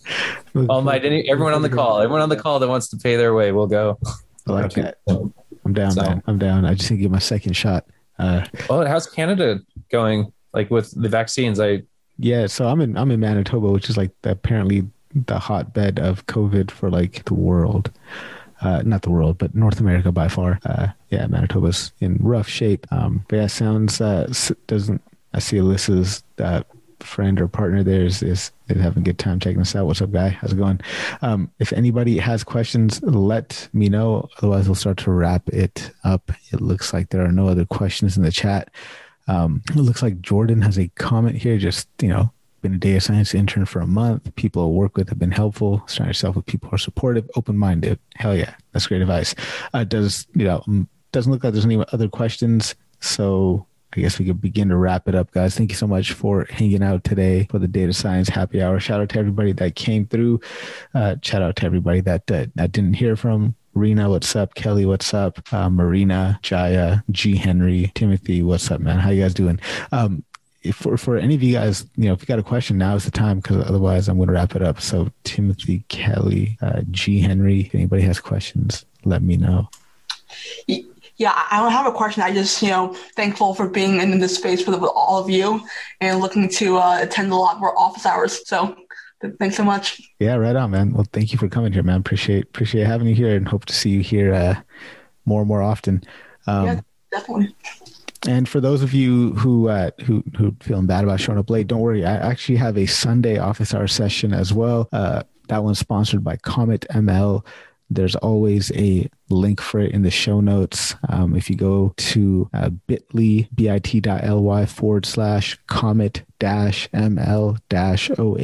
Speaker 15: All my everyone on the call, everyone on the call that wants to pay their way, we'll go.
Speaker 1: I like that. I'm down, so, man. I'm down. I just need to get my second shot. Uh,
Speaker 15: oh, how's Canada going? Like with the vaccines, I
Speaker 1: yeah. So I'm in I'm in Manitoba, which is like the, apparently the hotbed of COVID for like the world uh, not the world, but North America by far. Uh, yeah, Manitoba's in rough shape. Um, but yeah, sounds uh, doesn't. I see Alyssa's uh, friend or partner there is, is, is having a good time checking us out. What's up, guy? How's it going? Um, if anybody has questions, let me know. Otherwise, we'll start to wrap it up. It looks like there are no other questions in the chat. Um, it looks like Jordan has a comment here. Just you know, been a data science intern for a month. People I work with have been helpful. Surround yourself with people who are supportive, open minded. Hell yeah, that's great advice. Uh, does you know mm, doesn't look like there's any other questions. So I guess we could begin to wrap it up, guys. Thank you so much for hanging out today for the data science happy hour. Shout out to everybody that came through. Uh, shout out to everybody that uh, that didn't hear from. Rena, what's up? Kelly, what's up? Uh, Marina, Jaya, G. Henry, Timothy, what's up, man? How you guys doing? Um, for for any of you guys, you know, if you got a question, now is the time because otherwise I'm going to wrap it up. So Timothy, Kelly, uh, G. Henry, if anybody has questions, let me know.
Speaker 16: Yeah, I don't have a question. I just, you know, thankful for being in this space with, with all of you and looking to uh, attend a lot more office hours. So thanks so much.
Speaker 1: Yeah, right on, man. Well, thank you for coming here, man. Appreciate appreciate having you here and hope to see you here uh, more and more often. Um, yeah,
Speaker 16: definitely.
Speaker 1: And for those of you who uh, who who feeling bad about showing up late, don't worry. I actually have a Sunday office hour session as well. Uh, that one's sponsored by Comet ML. There's always a link for it in the show notes. Um, if you go to uh, bit.ly, bit.ly forward slash comet dash ml dash oh,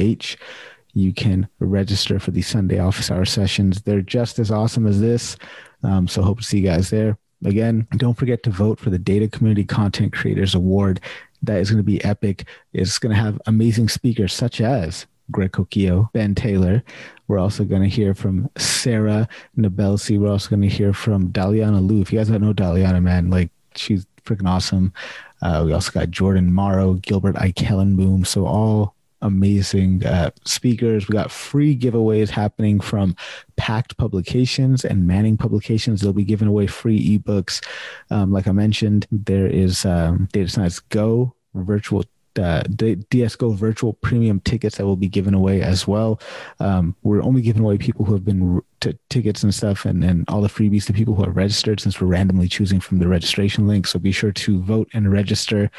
Speaker 1: you can register for the Sunday office hour sessions. They're just as awesome as this. Um, so hope to see you guys there. Again, don't forget to vote for the Data Community Content Creators Award. That is going to be epic. It's going to have amazing speakers such as Greg Coquillo, Ben Taylor. We're also going to hear from Sarah Nabelsi. We're also going to hear from Daliana Liu. If you guys don't know Daliana, man, like she's freaking awesome. Uh, we also got Jordan Morrow, Gilbert Eikelenboom. So all amazing uh, speakers. We got free giveaways happening from Packt Publications and Manning Publications. They'll be giving away free ebooks. Um, like I mentioned, there is um, Data Science Go virtual uh, DSGO virtual premium tickets that will be given away as well. Um, we're only giving away people who have been t- tickets and stuff and, and all the freebies to people who are registered since we're randomly choosing from the registration link. So be sure to vote and register.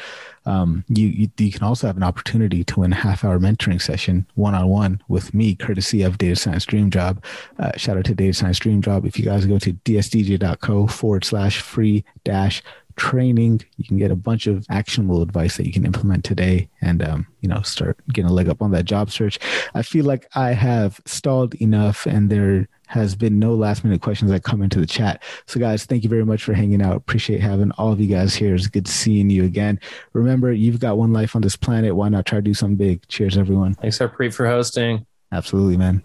Speaker 1: Um, you, you, you can also have an opportunity to win a half hour mentoring session one on one with me, courtesy of Data Science Dream Job. Uh, shout out to Data Science Dream Job. If you guys go to dsdj.co forward slash free dash training. You can get a bunch of actionable advice that you can implement today and, um, you know, start getting a leg up on that job search. I feel like I have stalled enough and there has been no last minute questions that come into the chat. So guys, thank you very much for hanging out. Appreciate having all of you guys here. It's good seeing you again. Remember, you've got one life on this planet. Why not try to do something big? Cheers, everyone.
Speaker 15: Thanks, Harpreet, for hosting.
Speaker 1: Absolutely, man.